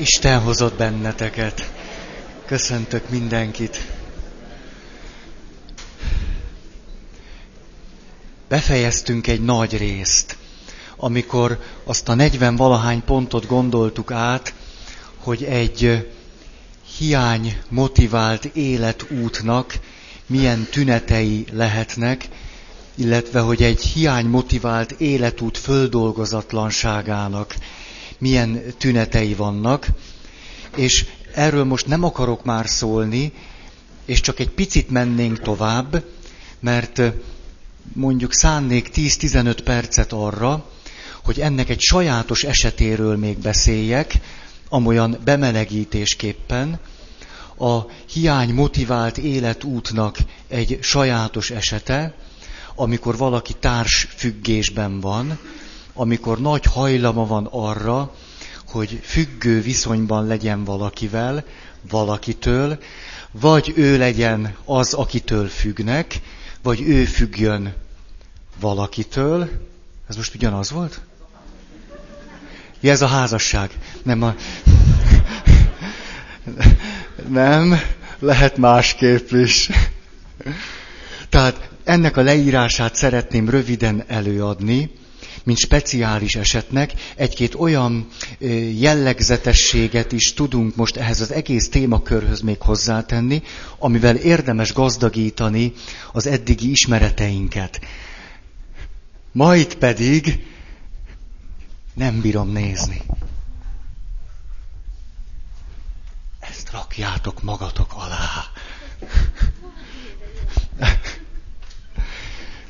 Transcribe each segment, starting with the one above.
Isten hozott benneteket. Köszöntök mindenkit. Befejeztünk egy nagy részt, amikor azt a 40 valahány pontot gondoltuk át, hogy egy hiány motivált életútnak milyen tünetei lehetnek, illetve hogy egy hiány motivált életút földolgozatlanságának milyen tünetei vannak, és erről most nem akarok már szólni, és csak egy picit mennénk tovább, mert mondjuk szánnék 10-15 percet arra, hogy ennek egy sajátos esetéről még beszéljek, amolyan bemelegítésképpen, a hiány motivált életútnak egy sajátos esete, amikor valaki társ függésben van, amikor nagy hajlama van arra, hogy függő viszonyban legyen valakivel, valakitől, vagy ő legyen az, akitől függnek, vagy ő függjön valakitől. Ez most ugyanaz volt? Ja, ez a házasság. Nem a... Nem, lehet másképp is. Tehát ennek a leírását szeretném röviden előadni, mint speciális esetnek, egy-két olyan jellegzetességet is tudunk most ehhez az egész témakörhöz még hozzátenni, amivel érdemes gazdagítani az eddigi ismereteinket. Majd pedig nem bírom nézni. Ezt rakjátok magatok alá.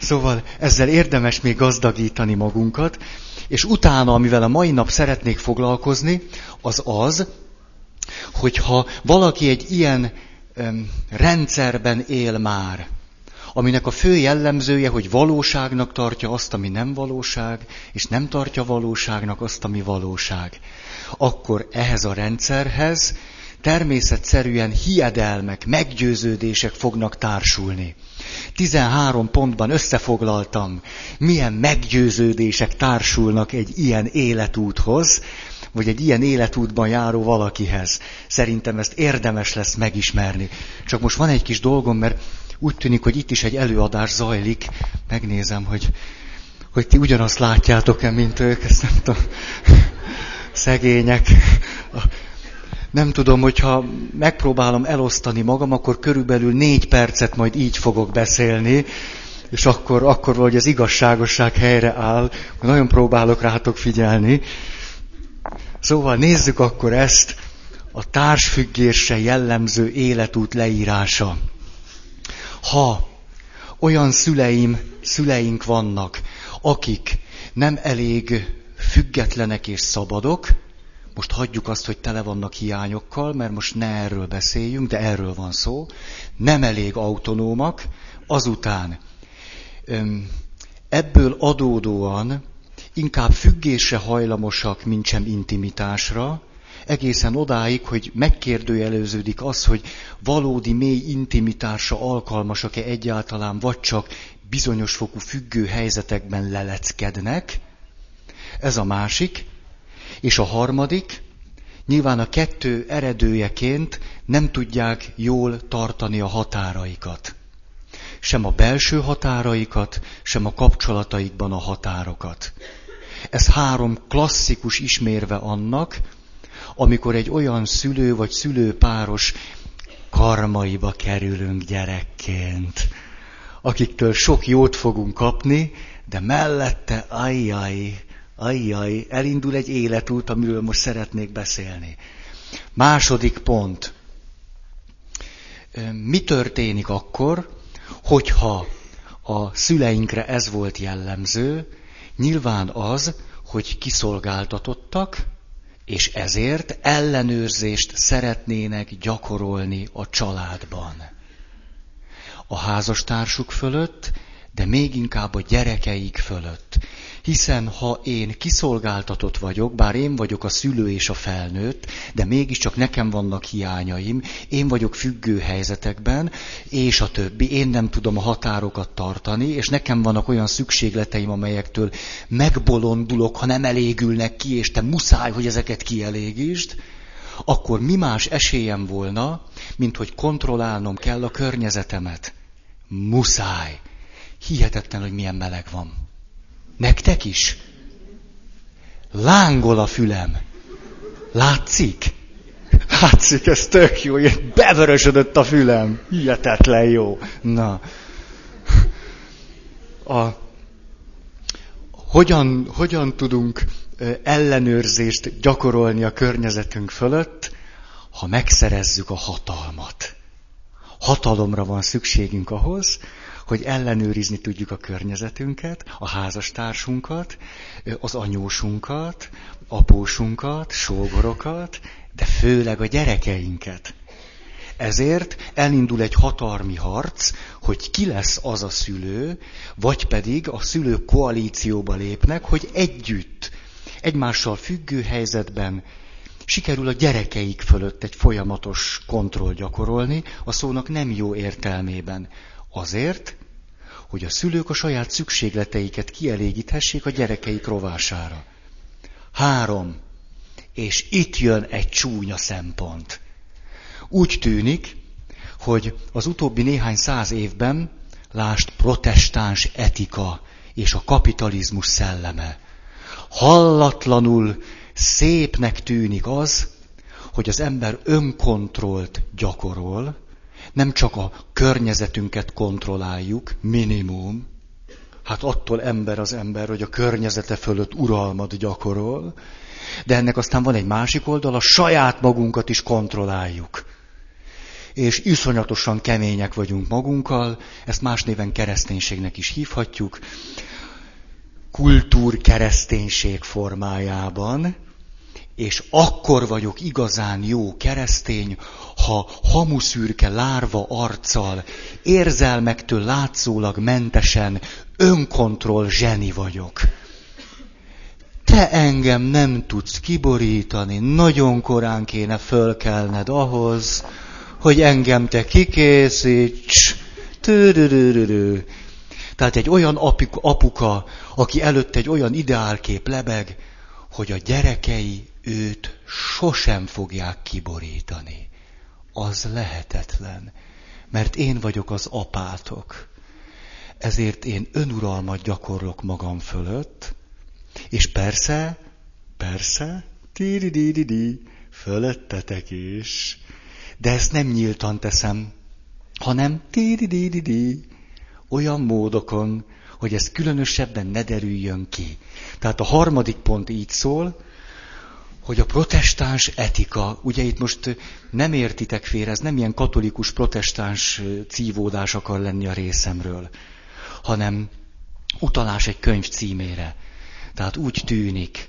Szóval ezzel érdemes még gazdagítani magunkat, és utána, amivel a mai nap szeretnék foglalkozni, az az, hogyha valaki egy ilyen öm, rendszerben él már, aminek a fő jellemzője, hogy valóságnak tartja azt, ami nem valóság, és nem tartja valóságnak azt, ami valóság, akkor ehhez a rendszerhez természetszerűen hiedelmek, meggyőződések fognak társulni. 13 pontban összefoglaltam, milyen meggyőződések társulnak egy ilyen életúthoz, vagy egy ilyen életútban járó valakihez. Szerintem ezt érdemes lesz megismerni. Csak most van egy kis dolgom, mert úgy tűnik, hogy itt is egy előadás zajlik. Megnézem, hogy, hogy ti ugyanazt látjátok-e, mint ők, ezt nem tudom. Szegények nem tudom, hogyha megpróbálom elosztani magam, akkor körülbelül négy percet majd így fogok beszélni, és akkor, akkor valahogy az igazságosság helyre áll, nagyon próbálok rátok figyelni. Szóval nézzük akkor ezt, a társfüggésre jellemző életút leírása. Ha olyan szüleim, szüleink vannak, akik nem elég függetlenek és szabadok, most hagyjuk azt, hogy tele vannak hiányokkal, mert most ne erről beszéljünk, de erről van szó. Nem elég autonómak, azután ebből adódóan inkább függésre hajlamosak, mint sem intimitásra, egészen odáig, hogy megkérdőjeleződik az, hogy valódi mély intimitásra alkalmasak-e egyáltalán, vagy csak bizonyos fokú függő helyzetekben leleckednek. Ez a másik. És a harmadik, nyilván a kettő eredőjeként nem tudják jól tartani a határaikat. Sem a belső határaikat, sem a kapcsolataikban a határokat. Ez három klasszikus ismérve annak, amikor egy olyan szülő vagy szülőpáros karmaiba kerülünk gyerekként, akiktől sok jót fogunk kapni, de mellette ajjaj, ajjaj, elindul egy életút, amiről most szeretnék beszélni. Második pont. Mi történik akkor, hogyha a szüleinkre ez volt jellemző, nyilván az, hogy kiszolgáltatottak, és ezért ellenőrzést szeretnének gyakorolni a családban. A házastársuk fölött, de még inkább a gyerekeik fölött. Hiszen ha én kiszolgáltatott vagyok, bár én vagyok a szülő és a felnőtt, de mégiscsak nekem vannak hiányaim, én vagyok függő helyzetekben, és a többi, én nem tudom a határokat tartani, és nekem vannak olyan szükségleteim, amelyektől megbolondulok, ha nem elégülnek ki, és te muszáj, hogy ezeket kielégítsd, akkor mi más esélyem volna, mint hogy kontrollálnom kell a környezetemet. Muszáj. Hihetetlen, hogy milyen meleg van. Nektek is? Lángol a fülem. Látszik? Látszik, ez tök jó, ilyen bevörösödött a fülem. Hihetetlen jó. Na. A, hogyan, hogyan tudunk ellenőrzést gyakorolni a környezetünk fölött, ha megszerezzük a hatalmat. Hatalomra van szükségünk ahhoz, hogy ellenőrizni tudjuk a környezetünket, a házastársunkat, az anyósunkat, apósunkat, sógorokat, de főleg a gyerekeinket. Ezért elindul egy hatalmi harc, hogy ki lesz az a szülő, vagy pedig a szülők koalícióba lépnek, hogy együtt, egymással függő helyzetben sikerül a gyerekeik fölött egy folyamatos kontroll gyakorolni, a szónak nem jó értelmében. Azért, hogy a szülők a saját szükségleteiket kielégíthessék a gyerekeik rovására. Három. És itt jön egy csúnya szempont. Úgy tűnik, hogy az utóbbi néhány száz évben lást protestáns etika és a kapitalizmus szelleme. Hallatlanul szépnek tűnik az, hogy az ember önkontrollt gyakorol, nem csak a környezetünket kontrolláljuk, minimum, hát attól ember az ember, hogy a környezete fölött uralmat gyakorol, de ennek aztán van egy másik oldal, a saját magunkat is kontrolláljuk. És iszonyatosan kemények vagyunk magunkkal, ezt más néven kereszténységnek is hívhatjuk, kultúrkereszténység formájában, és akkor vagyok igazán jó keresztény, ha hamuszürke lárva arccal, érzelmektől látszólag mentesen, önkontroll zseni vagyok. Te engem nem tudsz kiborítani, nagyon korán kéne fölkelned ahhoz, hogy engem te kikészíts. Tűrűrűrű. Tehát egy olyan apuka, aki előtt egy olyan ideálkép lebeg, hogy a gyerekei őt sosem fogják kiborítani. Az lehetetlen, mert én vagyok az apátok. Ezért én önuralmat gyakorlok magam fölött, és persze, persze, di fölöttetek is. De ezt nem nyíltan teszem, hanem di olyan módokon, hogy ez különösebben ne derüljön ki. Tehát a harmadik pont így szól, hogy a protestáns etika, ugye itt most nem értitek félre, ez nem ilyen katolikus protestáns cívódás akar lenni a részemről, hanem utalás egy könyv címére. Tehát úgy tűnik,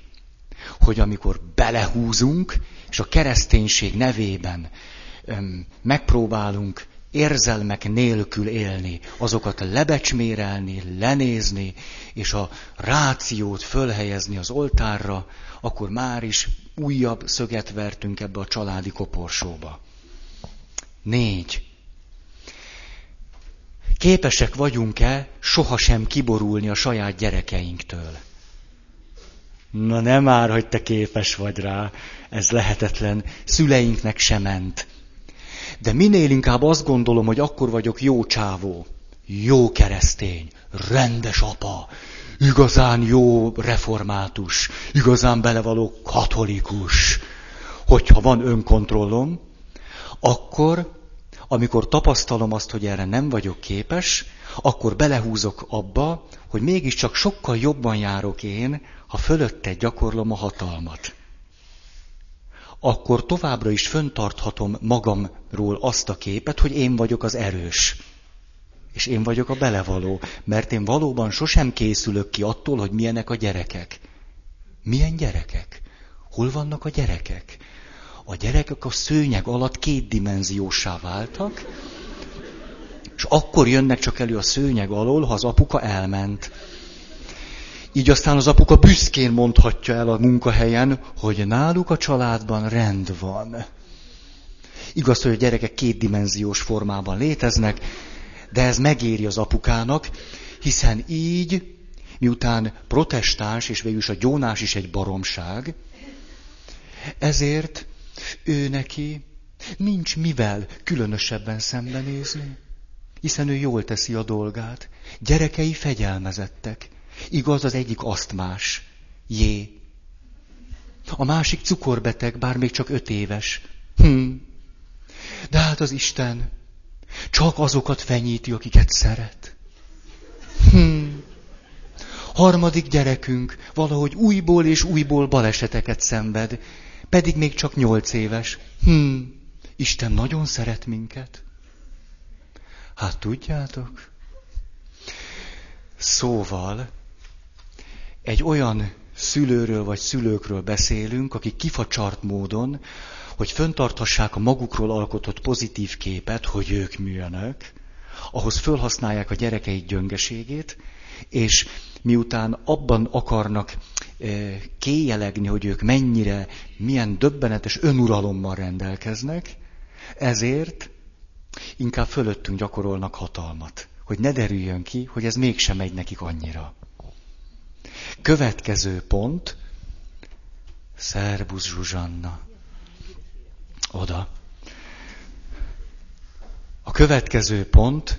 hogy amikor belehúzunk, és a kereszténység nevében megpróbálunk érzelmek nélkül élni, azokat lebecsmérelni, lenézni, és a rációt fölhelyezni az oltárra, akkor már is újabb szöget vertünk ebbe a családi koporsóba. Négy. Képesek vagyunk-e sohasem kiborulni a saját gyerekeinktől? Na nem már, hogy te képes vagy rá, ez lehetetlen, szüleinknek sem ment. De minél inkább azt gondolom, hogy akkor vagyok jó csávó, jó keresztény, rendes apa, igazán jó református, igazán belevaló katolikus, hogyha van önkontrollom, akkor, amikor tapasztalom azt, hogy erre nem vagyok képes, akkor belehúzok abba, hogy mégiscsak sokkal jobban járok én, ha fölötte gyakorlom a hatalmat akkor továbbra is föntarthatom magamról azt a képet, hogy én vagyok az erős. És én vagyok a belevaló, mert én valóban sosem készülök ki attól, hogy milyenek a gyerekek. Milyen gyerekek? Hol vannak a gyerekek? A gyerekek a szőnyeg alatt kétdimenziósá váltak, és akkor jönnek csak elő a szőnyeg alól, ha az apuka elment. Így aztán az apuka büszkén mondhatja el a munkahelyen, hogy náluk a családban rend van. Igaz, hogy a gyerekek kétdimenziós formában léteznek, de ez megéri az apukának, hiszen így, miután protestáns, és végül is a gyónás is egy baromság, ezért ő neki nincs mivel különösebben szembenézni, hiszen ő jól teszi a dolgát. Gyerekei fegyelmezettek. Igaz, az egyik asztmás, jé. A másik cukorbeteg, bár még csak öt éves. Hm. De hát az Isten csak azokat fenyíti, akiket szeret. Hm. Harmadik gyerekünk valahogy újból és újból baleseteket szenved, pedig még csak nyolc éves. Hm. Isten nagyon szeret minket. Hát tudjátok? Szóval egy olyan szülőről vagy szülőkről beszélünk, akik kifacsart módon, hogy föntarthassák a magukról alkotott pozitív képet, hogy ők milyenek, ahhoz fölhasználják a gyerekeik gyöngeségét, és miután abban akarnak eh, kéjelegni, hogy ők mennyire, milyen döbbenetes önuralommal rendelkeznek, ezért inkább fölöttünk gyakorolnak hatalmat, hogy ne derüljön ki, hogy ez mégsem megy nekik annyira. Következő pont, Szerbusz Zsuzsanna. Oda. A következő pont,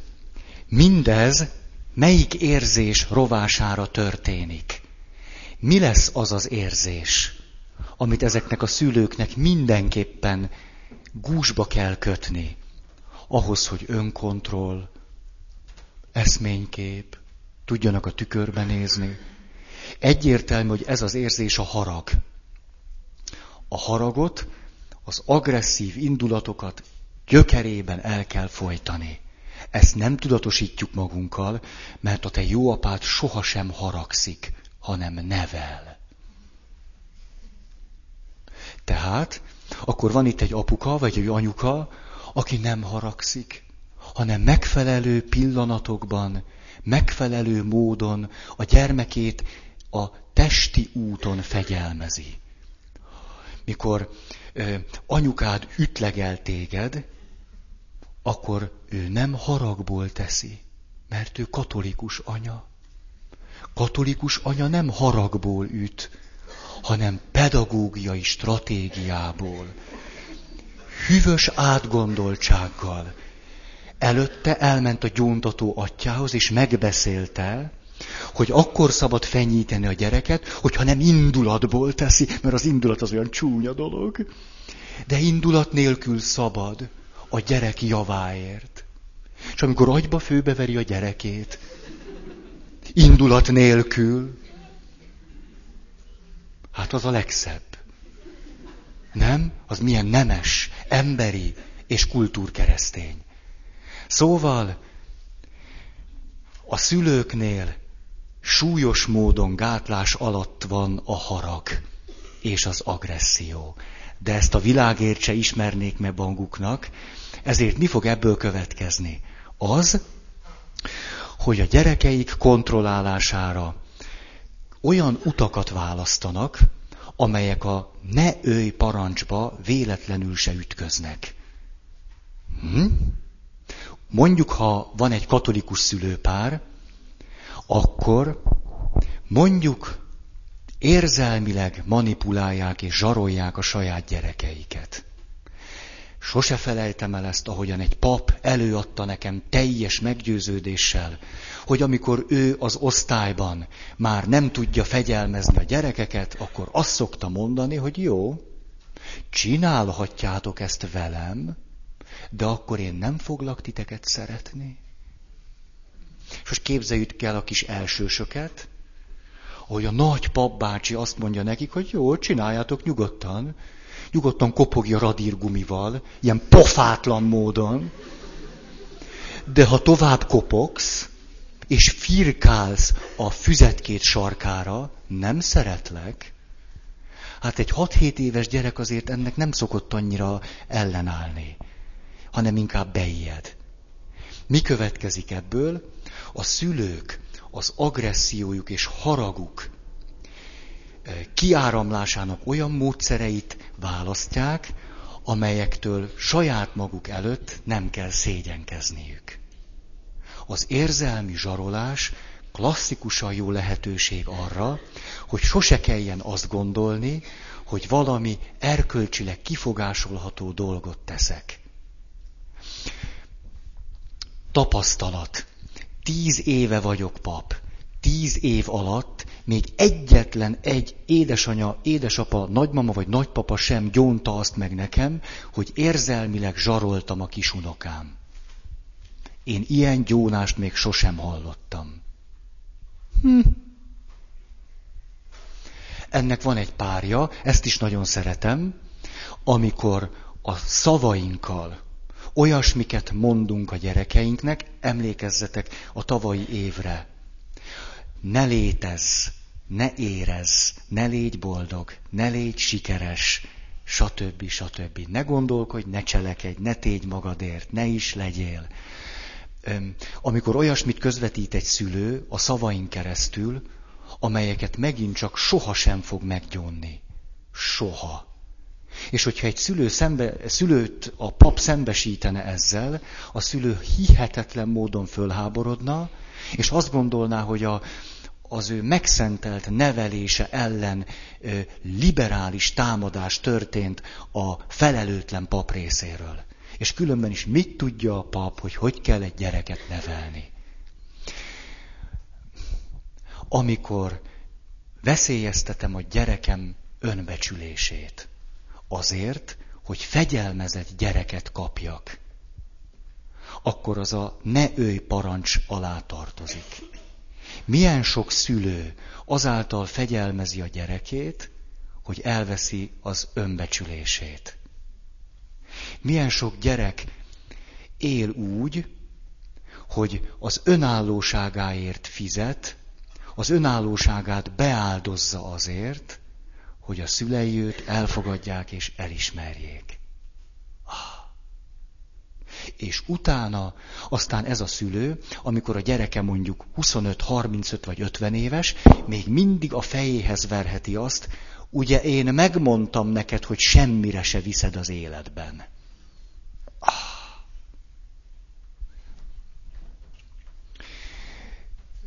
mindez melyik érzés rovására történik? Mi lesz az az érzés, amit ezeknek a szülőknek mindenképpen gúzsba kell kötni, ahhoz, hogy önkontroll, eszménykép, tudjanak a tükörbe nézni. Egyértelmű, hogy ez az érzés a harag. A haragot, az agresszív indulatokat gyökerében el kell folytani. Ezt nem tudatosítjuk magunkkal, mert a te jó apád sohasem haragszik, hanem nevel. Tehát, akkor van itt egy apuka, vagy egy anyuka, aki nem haragszik, hanem megfelelő pillanatokban, megfelelő módon a gyermekét a testi úton fegyelmezi. Mikor ö, anyukád ütlegel téged, akkor ő nem haragból teszi, mert ő katolikus anya. Katolikus anya nem haragból üt, hanem pedagógiai stratégiából, hűvös átgondoltsággal. Előtte elment a gyóntató atyához, és megbeszélte, hogy akkor szabad fenyíteni a gyereket, hogyha nem indulatból teszi, mert az indulat az olyan csúnya dolog. De indulat nélkül szabad a gyerek javáért. És amikor agyba főbeveri a gyerekét, indulat nélkül, hát az a legszebb. Nem? Az milyen nemes, emberi és kultúrkeresztény. Szóval a szülőknél súlyos módon gátlás alatt van a harag és az agresszió. De ezt a világért se ismernék meg maguknak, ezért mi fog ebből következni? Az, hogy a gyerekeik kontrollálására olyan utakat választanak, amelyek a ne őj parancsba véletlenül se ütköznek. Hm? Mondjuk, ha van egy katolikus szülőpár, akkor mondjuk érzelmileg manipulálják és zsarolják a saját gyerekeiket. Sose felejtem el ezt, ahogyan egy pap előadta nekem teljes meggyőződéssel, hogy amikor ő az osztályban már nem tudja fegyelmezni a gyerekeket, akkor azt szokta mondani, hogy jó, csinálhatjátok ezt velem, de akkor én nem foglak titeket szeretni. És most képzeljük el a kis elsősöket, hogy a nagy papbácsi azt mondja nekik, hogy jó, csináljátok nyugodtan, nyugodtan kopogja radírgumival, ilyen pofátlan módon, de ha tovább kopogsz, és firkálsz a füzetkét sarkára, nem szeretlek. Hát egy 6-7 éves gyerek azért ennek nem szokott annyira ellenállni, hanem inkább beijed. Mi következik ebből? A szülők az agressziójuk és haraguk eh, kiáramlásának olyan módszereit választják, amelyektől saját maguk előtt nem kell szégyenkezniük. Az érzelmi zsarolás klasszikusan jó lehetőség arra, hogy sose kelljen azt gondolni, hogy valami erkölcsileg kifogásolható dolgot teszek. Tapasztalat. Tíz éve vagyok pap. Tíz év alatt még egyetlen egy édesanya, édesapa, nagymama vagy nagypapa sem gyónta azt meg nekem, hogy érzelmileg zsaroltam a kisunokám. Én ilyen gyónást még sosem hallottam. Hm. Ennek van egy párja, ezt is nagyon szeretem, amikor a szavainkkal olyasmiket mondunk a gyerekeinknek, emlékezzetek a tavalyi évre. Ne létezz, ne érezz, ne légy boldog, ne légy sikeres, stb. stb. Ne gondolkodj, ne cselekedj, ne tégy magadért, ne is legyél. Amikor olyasmit közvetít egy szülő a szavain keresztül, amelyeket megint csak soha sem fog meggyónni. Soha. És hogyha egy szülő szembe, szülőt a pap szembesítene ezzel, a szülő hihetetlen módon fölháborodna, és azt gondolná, hogy a, az ő megszentelt nevelése ellen ö, liberális támadás történt a felelőtlen pap részéről. És különben is mit tudja a pap, hogy hogy kell egy gyereket nevelni. Amikor veszélyeztetem a gyerekem önbecsülését, azért, hogy fegyelmezett gyereket kapjak, akkor az a ne őj parancs alá tartozik. Milyen sok szülő azáltal fegyelmezi a gyerekét, hogy elveszi az önbecsülését. Milyen sok gyerek él úgy, hogy az önállóságáért fizet, az önállóságát beáldozza azért, hogy a szülei őt elfogadják és elismerjék. Ah. És utána, aztán ez a szülő, amikor a gyereke mondjuk 25, 35 vagy 50 éves, még mindig a fejéhez verheti azt, ugye én megmondtam neked, hogy semmire se viszed az életben. Ah.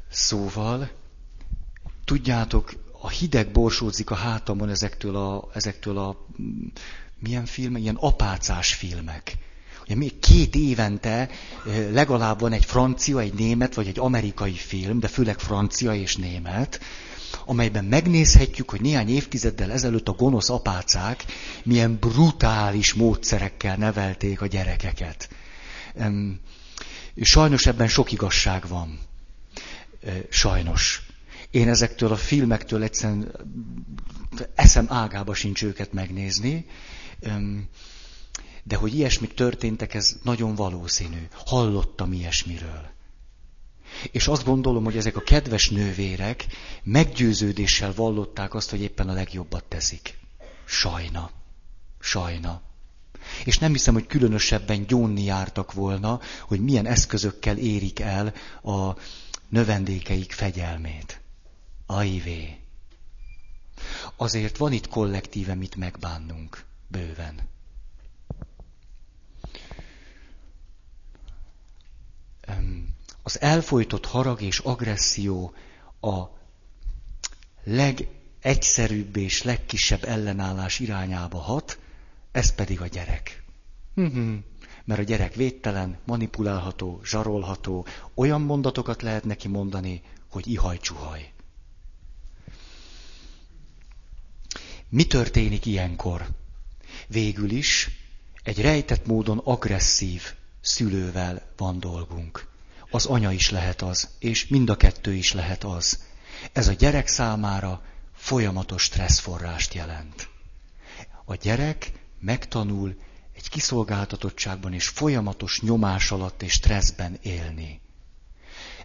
Szóval, tudjátok, a hideg borsódzik a hátamon ezektől a, ezektől a milyen filmek, ilyen apácás filmek. Ugye még két évente legalább van egy francia, egy német vagy egy amerikai film, de főleg francia és német, amelyben megnézhetjük, hogy néhány évtizeddel ezelőtt a gonosz apácák milyen brutális módszerekkel nevelték a gyerekeket. Sajnos ebben sok igazság van. Sajnos. Én ezektől a filmektől egyszerűen eszem ágába sincs őket megnézni, de hogy ilyesmik történtek, ez nagyon valószínű. Hallottam ilyesmiről. És azt gondolom, hogy ezek a kedves nővérek meggyőződéssel vallották azt, hogy éppen a legjobbat teszik. Sajna. Sajna. És nem hiszem, hogy különösebben gyónni jártak volna, hogy milyen eszközökkel érik el a növendékeik fegyelmét. Ajvé. Azért van itt kollektíve mit megbánnunk, bőven. Az elfolytott harag és agresszió a legegyszerűbb és legkisebb ellenállás irányába hat, ez pedig a gyerek. Mhm. Mert a gyerek védtelen, manipulálható, zsarolható, olyan mondatokat lehet neki mondani, hogy ihaj-csuhaj. Mi történik ilyenkor? Végül is egy rejtett módon agresszív szülővel van dolgunk. Az anya is lehet az, és mind a kettő is lehet az. Ez a gyerek számára folyamatos stresszforrást jelent. A gyerek megtanul egy kiszolgáltatottságban és folyamatos nyomás alatt és stresszben élni.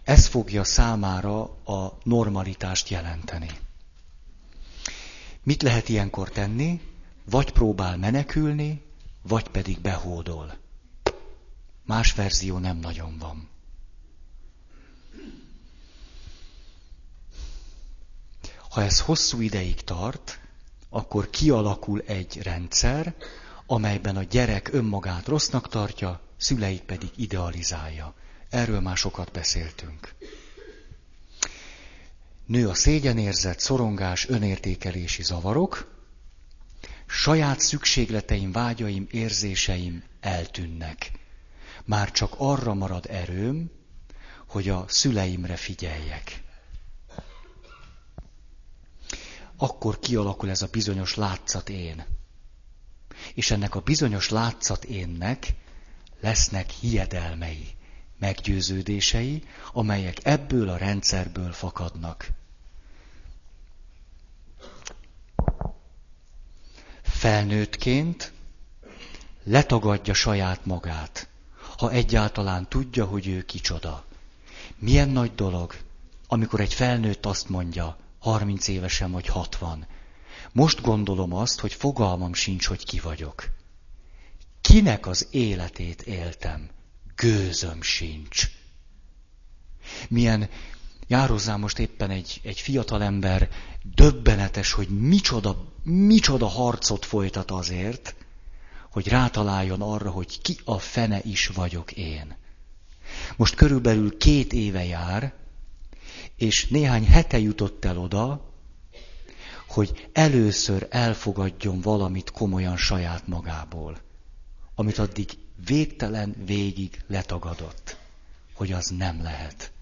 Ez fogja számára a normalitást jelenteni. Mit lehet ilyenkor tenni? Vagy próbál menekülni, vagy pedig behódol. Más verzió nem nagyon van. Ha ez hosszú ideig tart, akkor kialakul egy rendszer, amelyben a gyerek önmagát rossznak tartja, szüleit pedig idealizálja. Erről már sokat beszéltünk. Nő a szégyenérzet, szorongás, önértékelési zavarok, saját szükségleteim, vágyaim, érzéseim eltűnnek. Már csak arra marad erőm, hogy a szüleimre figyeljek. Akkor kialakul ez a bizonyos látszat én. És ennek a bizonyos látszat énnek lesznek hiedelmei, meggyőződései, amelyek ebből a rendszerből fakadnak. Felnőttként letagadja saját magát, ha egyáltalán tudja, hogy ő kicsoda. Milyen nagy dolog, amikor egy felnőtt azt mondja, 30 évesen vagy 60. Most gondolom azt, hogy fogalmam sincs, hogy ki vagyok. Kinek az életét éltem? Gőzöm sincs. Milyen jározzál most éppen egy, egy fiatal ember, döbbenetes, hogy micsoda, micsoda harcot folytat azért, hogy rátaláljon arra, hogy ki a fene is vagyok én. Most körülbelül két éve jár, és néhány hete jutott el oda, hogy először elfogadjon valamit komolyan saját magából, amit addig végtelen végig letagadott, hogy az nem lehet.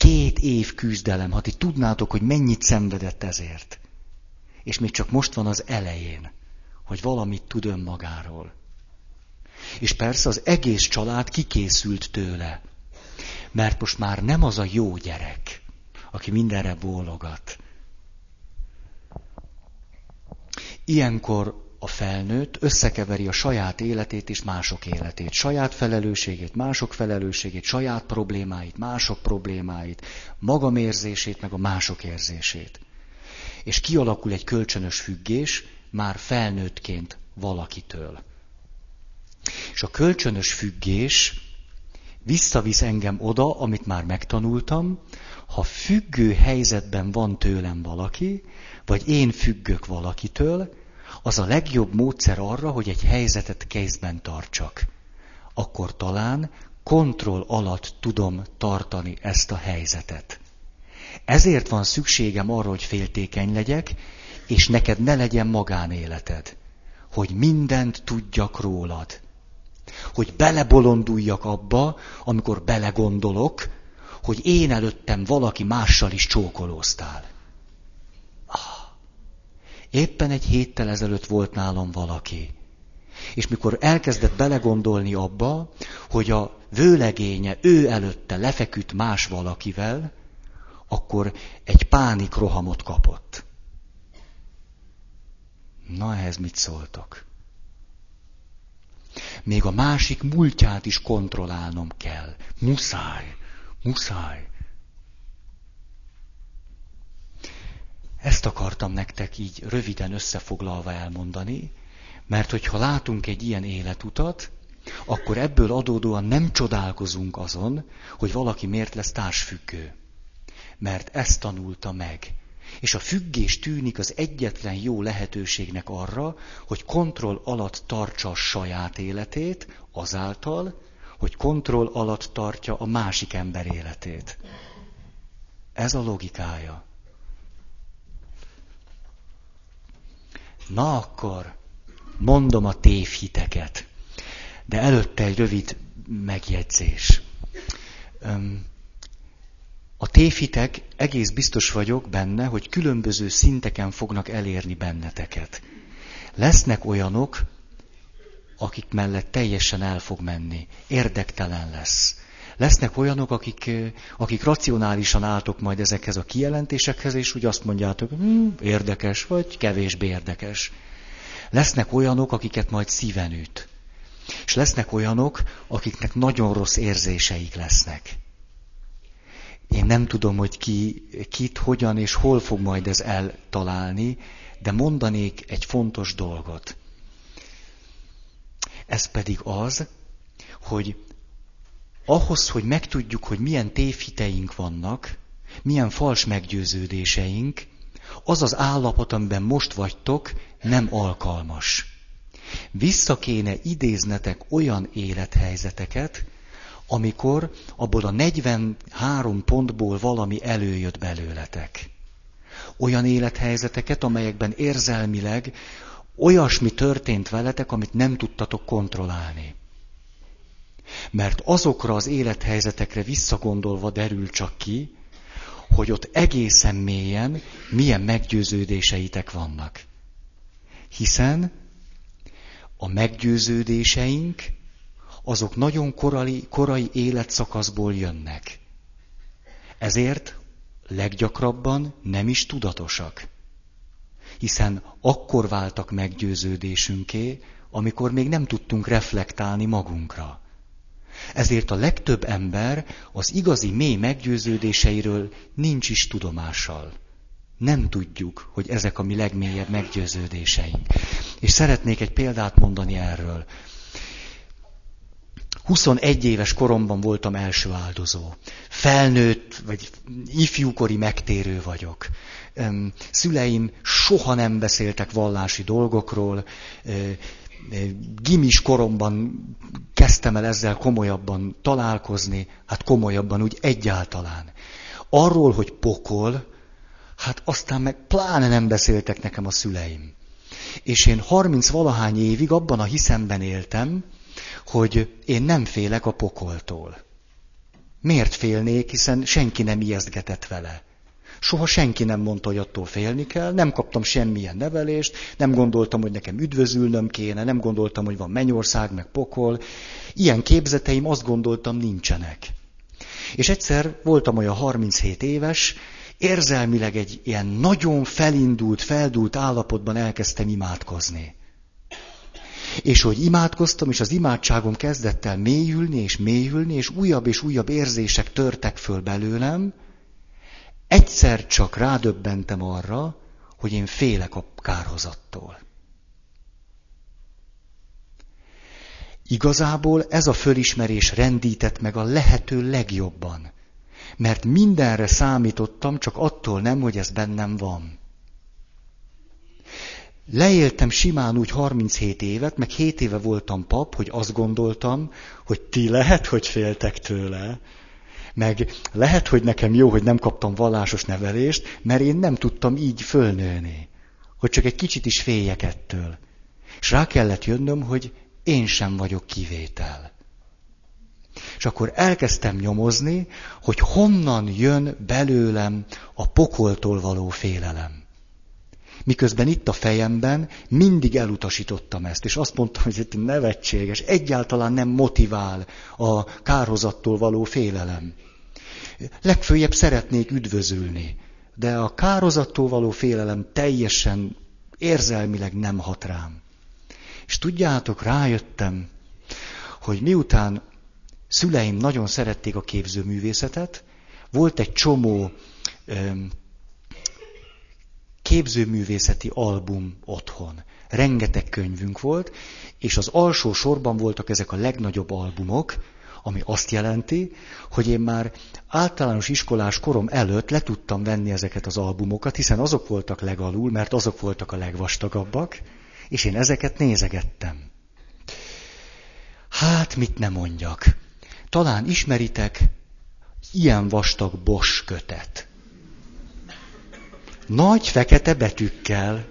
Két év küzdelem, ha ti tudnátok, hogy mennyit szenvedett ezért. És még csak most van az elején, hogy valamit tud önmagáról. És persze az egész család kikészült tőle, mert most már nem az a jó gyerek, aki mindenre bólogat. Ilyenkor a felnőtt összekeveri a saját életét és mások életét, saját felelősségét, mások felelősségét, saját problémáit, mások problémáit, magamérzését, meg a mások érzését. És kialakul egy kölcsönös függés már felnőttként valakitől. És a kölcsönös függés visszavisz engem oda, amit már megtanultam, ha függő helyzetben van tőlem valaki, vagy én függök valakitől, az a legjobb módszer arra, hogy egy helyzetet kézben tartsak. Akkor talán kontroll alatt tudom tartani ezt a helyzetet. Ezért van szükségem arra, hogy féltékeny legyek, és neked ne legyen magánéleted. Hogy mindent tudjak rólad. Hogy belebolonduljak abba, amikor belegondolok, hogy én előttem valaki mással is csókolóztál. Éppen egy héttel ezelőtt volt nálam valaki. És mikor elkezdett belegondolni abba, hogy a vőlegénye ő előtte lefeküdt más valakivel, akkor egy pánik rohamot kapott. Na ehhez mit szóltok? Még a másik múltját is kontrollálnom kell. Muszáj. Muszáj. Ezt akartam nektek így röviden összefoglalva elmondani, mert hogyha látunk egy ilyen életutat, akkor ebből adódóan nem csodálkozunk azon, hogy valaki miért lesz társfüggő. Mert ezt tanulta meg. És a függés tűnik az egyetlen jó lehetőségnek arra, hogy kontroll alatt tartsa a saját életét, azáltal, hogy kontroll alatt tartja a másik ember életét. Ez a logikája. Na akkor, mondom a tévhiteket, de előtte egy rövid megjegyzés. A tévhitek egész biztos vagyok benne, hogy különböző szinteken fognak elérni benneteket. Lesznek olyanok, akik mellett teljesen el fog menni, érdektelen lesz. Lesznek olyanok, akik, akik racionálisan álltok majd ezekhez a kijelentésekhez, és úgy azt mondjátok, hm, érdekes, vagy kevésbé érdekes. Lesznek olyanok, akiket majd szíven üt. És lesznek olyanok, akiknek nagyon rossz érzéseik lesznek. Én nem tudom, hogy ki, kit, hogyan és hol fog majd ez eltalálni, de mondanék egy fontos dolgot. Ez pedig az, hogy ahhoz, hogy megtudjuk, hogy milyen tévhiteink vannak, milyen fals meggyőződéseink, az az állapot, amiben most vagytok, nem alkalmas. Vissza kéne idéznetek olyan élethelyzeteket, amikor abból a 43 pontból valami előjött belőletek. Olyan élethelyzeteket, amelyekben érzelmileg olyasmi történt veletek, amit nem tudtatok kontrollálni. Mert azokra az élethelyzetekre visszagondolva derül csak ki, hogy ott egészen mélyen milyen meggyőződéseitek vannak. Hiszen a meggyőződéseink azok nagyon korai, korai életszakaszból jönnek. Ezért leggyakrabban nem is tudatosak. Hiszen akkor váltak meggyőződésünké, amikor még nem tudtunk reflektálni magunkra. Ezért a legtöbb ember az igazi mély meggyőződéseiről nincs is tudomással. Nem tudjuk, hogy ezek a mi legmélyebb meggyőződéseink. És szeretnék egy példát mondani erről. 21 éves koromban voltam első áldozó. Felnőtt, vagy ifjúkori megtérő vagyok. Szüleim soha nem beszéltek vallási dolgokról. Gimis koromban kezdtem el ezzel komolyabban találkozni, hát komolyabban úgy egyáltalán. Arról, hogy pokol, hát aztán meg pláne nem beszéltek nekem a szüleim. És én 30 valahány évig abban a hiszemben éltem, hogy én nem félek a pokoltól. Miért félnék, hiszen senki nem ijesztgetett vele. Soha senki nem mondta, hogy attól félni kell, nem kaptam semmilyen nevelést, nem gondoltam, hogy nekem üdvözülnöm kéne, nem gondoltam, hogy van mennyország, meg pokol. Ilyen képzeteim azt gondoltam nincsenek. És egyszer voltam olyan 37 éves, érzelmileg egy ilyen nagyon felindult, feldult állapotban elkezdtem imádkozni. És hogy imádkoztam, és az imádságom kezdett el mélyülni és mélyülni, és újabb és újabb érzések törtek föl belőlem, egyszer csak rádöbbentem arra, hogy én félek a kárhozattól. Igazából ez a fölismerés rendített meg a lehető legjobban. Mert mindenre számítottam, csak attól nem, hogy ez bennem van. Leéltem simán úgy 37 évet, meg 7 éve voltam pap, hogy azt gondoltam, hogy ti lehet, hogy féltek tőle. Meg lehet, hogy nekem jó, hogy nem kaptam vallásos nevelést, mert én nem tudtam így fölnőni. Hogy csak egy kicsit is féljek ettől. És rá kellett jönnöm, hogy én sem vagyok kivétel. És akkor elkezdtem nyomozni, hogy honnan jön belőlem a pokoltól való félelem. Miközben itt a fejemben mindig elutasítottam ezt, és azt mondtam, hogy ez nevetséges, egyáltalán nem motivál a kárhozattól való félelem. Legfőjebb szeretnék üdvözülni, de a kározattól való félelem teljesen érzelmileg nem hat rám. És tudjátok, rájöttem, hogy miután szüleim nagyon szerették a képzőművészetet, volt egy csomó képzőművészeti album otthon. Rengeteg könyvünk volt, és az alsó sorban voltak ezek a legnagyobb albumok, ami azt jelenti, hogy én már általános iskolás korom előtt le tudtam venni ezeket az albumokat, hiszen azok voltak legalul, mert azok voltak a legvastagabbak, és én ezeket nézegettem. Hát, mit nem mondjak. Talán ismeritek ilyen vastag bos kötet. Nagy fekete betűkkel.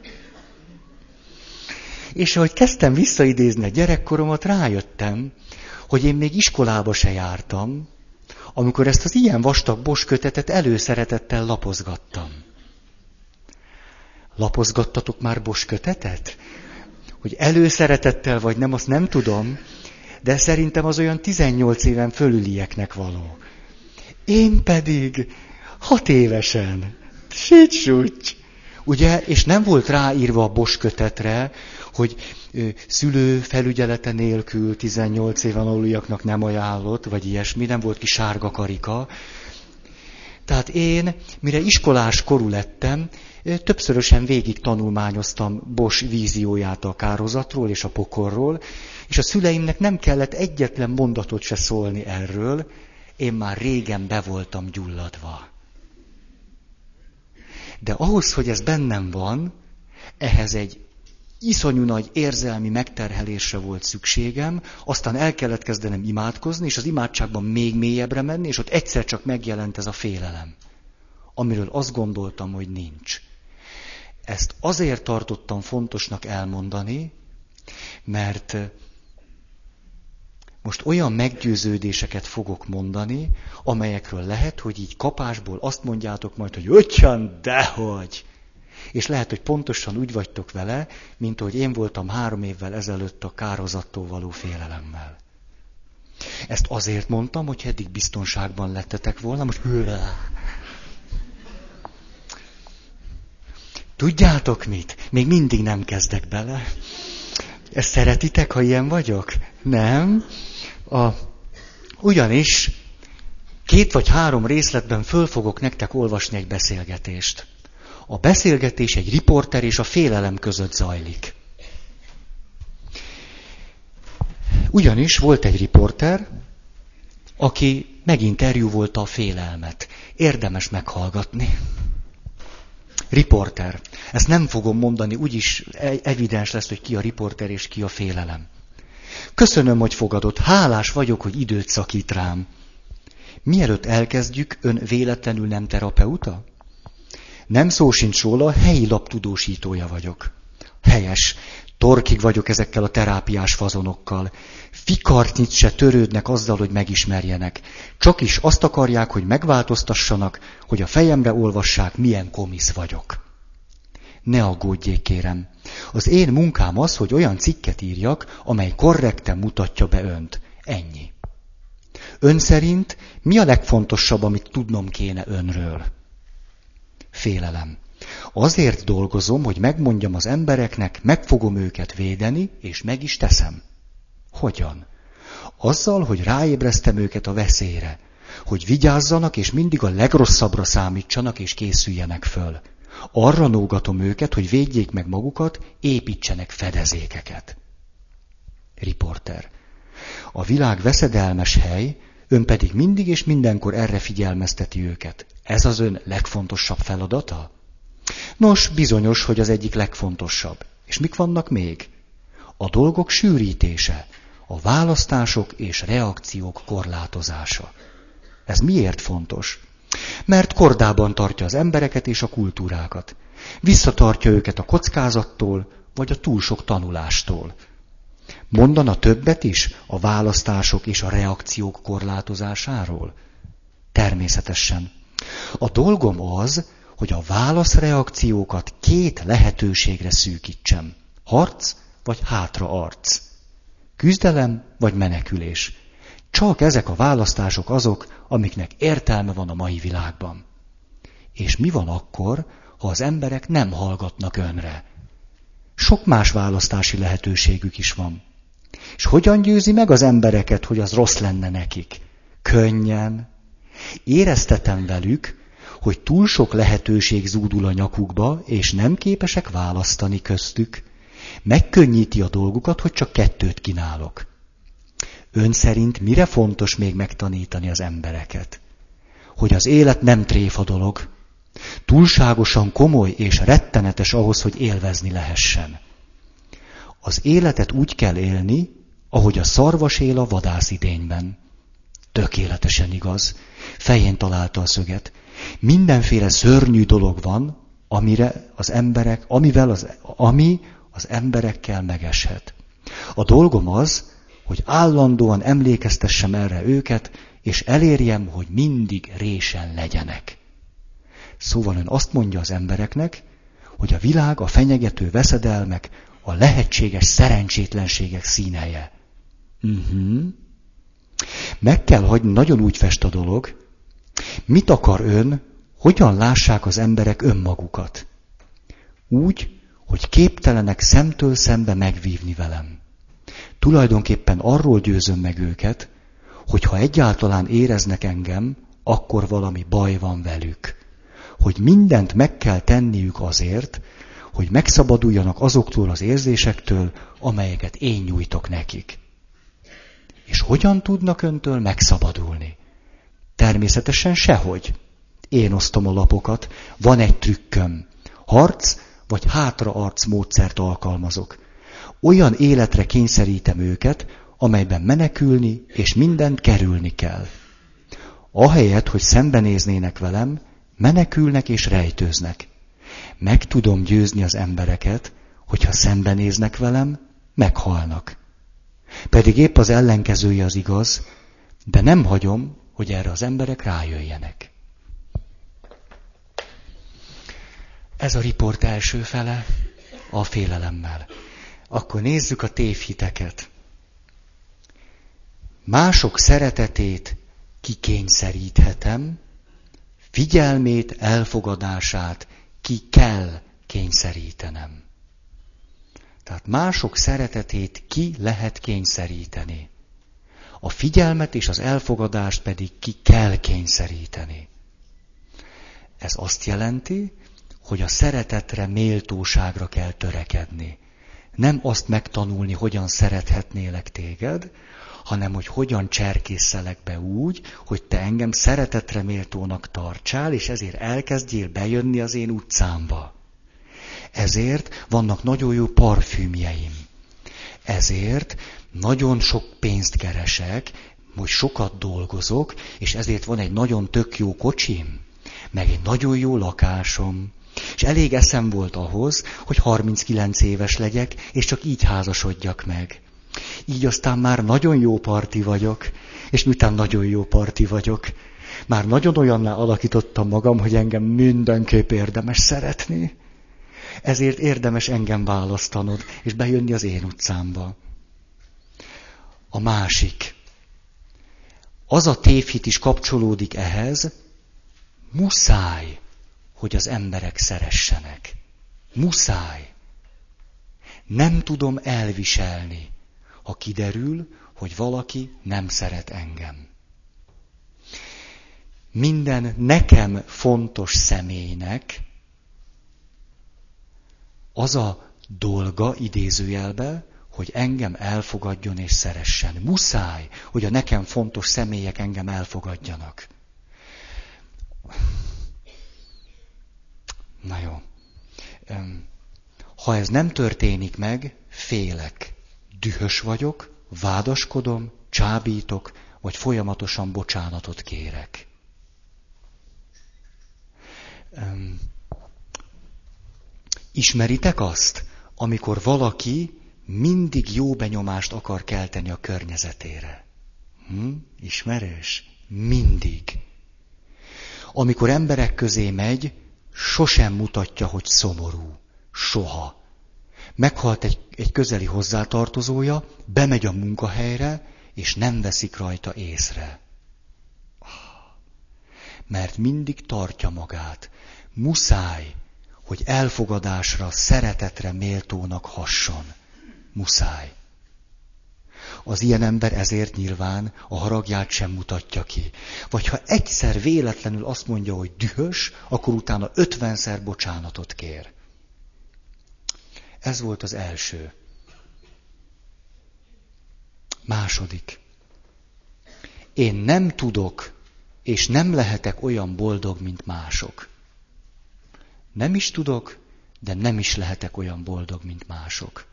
És ahogy kezdtem visszaidézni a gyerekkoromat, rájöttem, hogy én még iskolába se jártam, amikor ezt az ilyen vastag boskötetet előszeretettel lapozgattam. Lapozgattatok már boskötetet? Hogy előszeretettel vagy nem, azt nem tudom, de szerintem az olyan 18 éven fölülieknek való. Én pedig hat évesen. Sics, Ugye, és nem volt ráírva a boskötetre, hogy szülő felügyelete nélkül 18 éven aluliaknak nem ajánlott, vagy ilyesmi, nem volt ki sárga karika. Tehát én, mire iskolás korú lettem, többszörösen végig tanulmányoztam Bos vízióját a kározatról és a pokorról, és a szüleimnek nem kellett egyetlen mondatot se szólni erről, én már régen be voltam gyulladva. De ahhoz, hogy ez bennem van, ehhez egy iszonyú nagy érzelmi megterhelésre volt szükségem, aztán el kellett kezdenem imádkozni, és az imádságban még mélyebbre menni, és ott egyszer csak megjelent ez a félelem, amiről azt gondoltam, hogy nincs. Ezt azért tartottam fontosnak elmondani, mert most olyan meggyőződéseket fogok mondani, amelyekről lehet, hogy így kapásból azt mondjátok majd, hogy öcsön, dehogy! És lehet, hogy pontosan úgy vagytok vele, mint hogy én voltam három évvel ezelőtt a kározattól való félelemmel. Ezt azért mondtam, hogy eddig biztonságban lettetek volna, most... Tudjátok mit? Még mindig nem kezdek bele. Ezt szeretitek, ha ilyen vagyok? Nem? A, ugyanis két vagy három részletben föl fogok nektek olvasni egy beszélgetést. A beszélgetés egy riporter és a félelem között zajlik. Ugyanis volt egy riporter, aki meginterjúvolta a félelmet. Érdemes meghallgatni. Riporter. Ezt nem fogom mondani, úgyis e- evidens lesz, hogy ki a riporter és ki a félelem. Köszönöm, hogy fogadott. Hálás vagyok, hogy időt szakít rám. Mielőtt elkezdjük, ön véletlenül nem terapeuta? Nem szó sincs róla, helyi laptudósítója vagyok. Helyes. Torkig vagyok ezekkel a terápiás fazonokkal. Fikartnyit se törődnek azzal, hogy megismerjenek. Csak is azt akarják, hogy megváltoztassanak, hogy a fejemre olvassák, milyen komisz vagyok. Ne aggódjék, kérem. Az én munkám az, hogy olyan cikket írjak, amely korrekten mutatja be önt. Ennyi. Ön szerint mi a legfontosabb, amit tudnom kéne önről? Félelem. Azért dolgozom, hogy megmondjam az embereknek, meg fogom őket védeni, és meg is teszem. Hogyan? Azzal, hogy ráébreztem őket a veszélyre, hogy vigyázzanak, és mindig a legrosszabbra számítsanak, és készüljenek föl. Arra nógatom őket, hogy védjék meg magukat, építsenek fedezékeket. Riporter. A világ veszedelmes hely, ön pedig mindig és mindenkor erre figyelmezteti őket. Ez az ön legfontosabb feladata? Nos, bizonyos, hogy az egyik legfontosabb. És mik vannak még? A dolgok sűrítése, a választások és reakciók korlátozása. Ez miért fontos? Mert kordában tartja az embereket és a kultúrákat. Visszatartja őket a kockázattól, vagy a túl sok tanulástól. Mondana többet is a választások és a reakciók korlátozásáról? Természetesen. A dolgom az, hogy a válaszreakciókat két lehetőségre szűkítsem. Harc vagy hátraarc. Küzdelem vagy menekülés. Csak ezek a választások azok, amiknek értelme van a mai világban. És mi van akkor, ha az emberek nem hallgatnak önre? Sok más választási lehetőségük is van. És hogyan győzi meg az embereket, hogy az rossz lenne nekik? Könnyen. Éreztetem velük, hogy túl sok lehetőség zúdul a nyakukba, és nem képesek választani köztük. Megkönnyíti a dolgukat, hogy csak kettőt kínálok. Ön szerint mire fontos még megtanítani az embereket? Hogy az élet nem tréfa dolog. Túlságosan komoly és rettenetes ahhoz, hogy élvezni lehessen. Az életet úgy kell élni, ahogy a szarvas él a vadászidényben. Tökéletesen igaz. Fején találta a szöget. Mindenféle szörnyű dolog van, amire az emberek, amivel az, ami az emberekkel megeshet. A dolgom az, hogy állandóan emlékeztessem erre őket, és elérjem, hogy mindig résen legyenek. Szóval ön azt mondja az embereknek, hogy a világ a fenyegető veszedelmek, a lehetséges szerencsétlenségek színeje. Uh-huh. Meg kell hagyni, nagyon úgy fest a dolog. Mit akar ön, hogyan lássák az emberek önmagukat? Úgy, hogy képtelenek szemtől szembe megvívni velem. Tulajdonképpen arról győzöm meg őket, hogy ha egyáltalán éreznek engem, akkor valami baj van velük. Hogy mindent meg kell tenniük azért, hogy megszabaduljanak azoktól az érzésektől, amelyeket én nyújtok nekik. És hogyan tudnak öntől megszabadulni? Természetesen sehogy. Én osztom a lapokat, van egy trükköm. Harc vagy hátraarc módszert alkalmazok. Olyan életre kényszerítem őket, amelyben menekülni és mindent kerülni kell. Ahelyett, hogy szembenéznének velem, menekülnek és rejtőznek. Meg tudom győzni az embereket, hogyha szembenéznek velem, meghalnak. Pedig épp az ellenkezője az igaz, de nem hagyom, hogy erre az emberek rájöjjenek. Ez a riport első fele a félelemmel. Akkor nézzük a tévhiteket. Mások szeretetét kikényszeríthetem, figyelmét, elfogadását ki kell kényszerítenem. Tehát mások szeretetét ki lehet kényszeríteni. A figyelmet és az elfogadást pedig ki kell kényszeríteni. Ez azt jelenti, hogy a szeretetre, méltóságra kell törekedni. Nem azt megtanulni, hogyan szerethetnélek téged, hanem hogy hogyan cserkészelek be úgy, hogy te engem szeretetre méltónak tartsál, és ezért elkezdjél bejönni az én utcámba. Ezért vannak nagyon jó parfümjeim. Ezért nagyon sok pénzt keresek, hogy sokat dolgozok, és ezért van egy nagyon tök jó kocsim, meg egy nagyon jó lakásom, és elég eszem volt ahhoz, hogy 39 éves legyek, és csak így házasodjak meg. Így aztán már nagyon jó parti vagyok, és miután nagyon jó parti vagyok, már nagyon olyanná alakítottam magam, hogy engem mindenképp érdemes szeretni. Ezért érdemes engem választanod, és bejönni az én utcámba. A másik. Az a tévhit is kapcsolódik ehhez, muszáj, hogy az emberek szeressenek. Muszáj. Nem tudom elviselni, ha kiderül, hogy valaki nem szeret engem. Minden nekem fontos személynek az a dolga idézőjelbe, hogy engem elfogadjon és szeressen. Muszáj, hogy a nekem fontos személyek engem elfogadjanak. Na jó. Ha ez nem történik meg, félek. Dühös vagyok, vádaskodom, csábítok, vagy folyamatosan bocsánatot kérek. Ismeritek azt, amikor valaki mindig jó benyomást akar kelteni a környezetére? Hm? Ismerős? Mindig. Amikor emberek közé megy, sosem mutatja, hogy szomorú. Soha. Meghalt egy, egy közeli hozzátartozója, bemegy a munkahelyre, és nem veszik rajta észre. Mert mindig tartja magát. Muszáj, hogy elfogadásra, szeretetre méltónak hasson. Muszáj. Az ilyen ember ezért nyilván a haragját sem mutatja ki. Vagy ha egyszer véletlenül azt mondja, hogy dühös, akkor utána ötvenszer bocsánatot kér. Ez volt az első. Második. Én nem tudok, és nem lehetek olyan boldog, mint mások. Nem is tudok, de nem is lehetek olyan boldog, mint mások.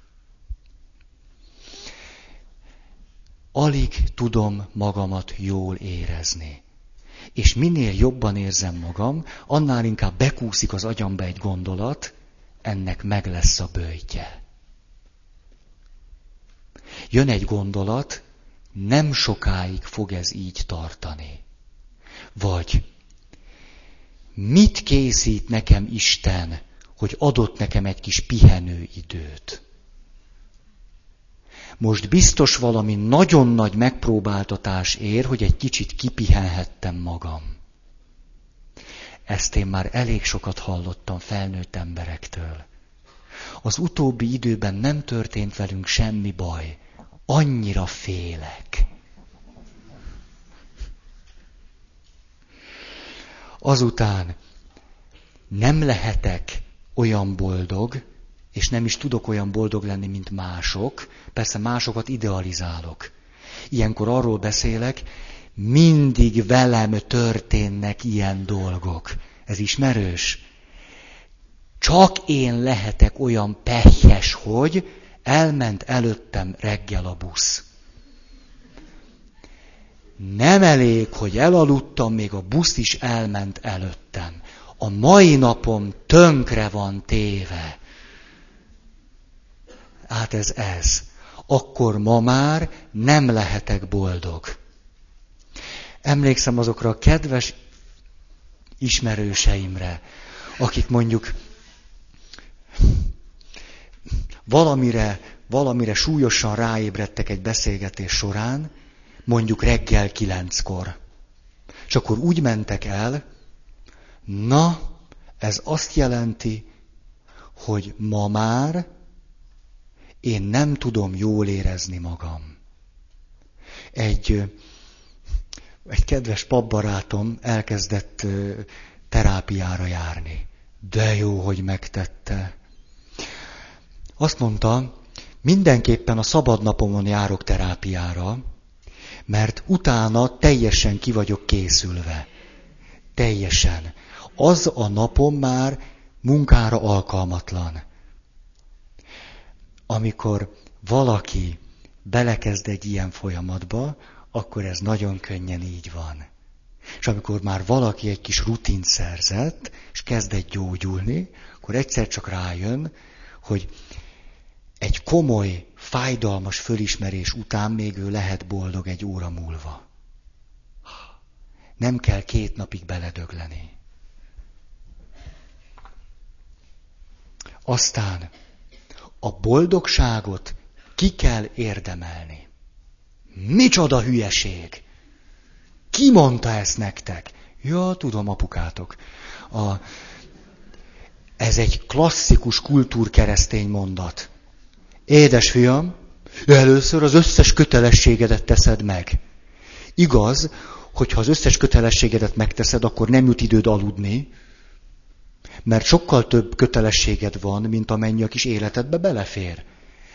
Alig tudom magamat jól érezni. És minél jobban érzem magam, annál inkább bekúszik az agyamba egy gondolat, ennek meg lesz a bőjtje. Jön egy gondolat, nem sokáig fog ez így tartani. Vagy mit készít nekem Isten, hogy adott nekem egy kis pihenő időt? Most biztos valami nagyon nagy megpróbáltatás ér, hogy egy kicsit kipihenhettem magam. Ezt én már elég sokat hallottam felnőtt emberektől. Az utóbbi időben nem történt velünk semmi baj. Annyira félek. Azután nem lehetek olyan boldog, és nem is tudok olyan boldog lenni, mint mások. Persze másokat idealizálok. Ilyenkor arról beszélek, mindig velem történnek ilyen dolgok. Ez ismerős? Csak én lehetek olyan pehjes, hogy elment előttem reggel a busz. Nem elég, hogy elaludtam, még a busz is elment előttem. A mai napom tönkre van téve. Hát ez ez. Akkor ma már nem lehetek boldog. Emlékszem azokra a kedves ismerőseimre, akik mondjuk valamire, valamire súlyosan ráébredtek egy beszélgetés során, mondjuk reggel kilenckor. És akkor úgy mentek el, na, ez azt jelenti, hogy ma már én nem tudom jól érezni magam. Egy, egy kedves papbarátom elkezdett terápiára járni. De jó, hogy megtette. Azt mondta, mindenképpen a szabad napomon járok terápiára, mert utána teljesen ki vagyok készülve. Teljesen. Az a napom már munkára alkalmatlan. Amikor valaki belekezd egy ilyen folyamatba, akkor ez nagyon könnyen így van. És amikor már valaki egy kis rutint szerzett, és kezd egy gyógyulni, akkor egyszer csak rájön, hogy egy komoly, fájdalmas fölismerés után még ő lehet boldog egy óra múlva. Nem kell két napig beledögleni. Aztán a boldogságot ki kell érdemelni. Micsoda hülyeség! Ki mondta ezt nektek? Ja, tudom, apukátok. A, ez egy klasszikus kultúrkeresztény mondat. Édes fiam, először az összes kötelességedet teszed meg. Igaz, hogyha az összes kötelességedet megteszed, akkor nem jut időd aludni, mert sokkal több kötelességed van, mint amennyi a kis életedbe belefér.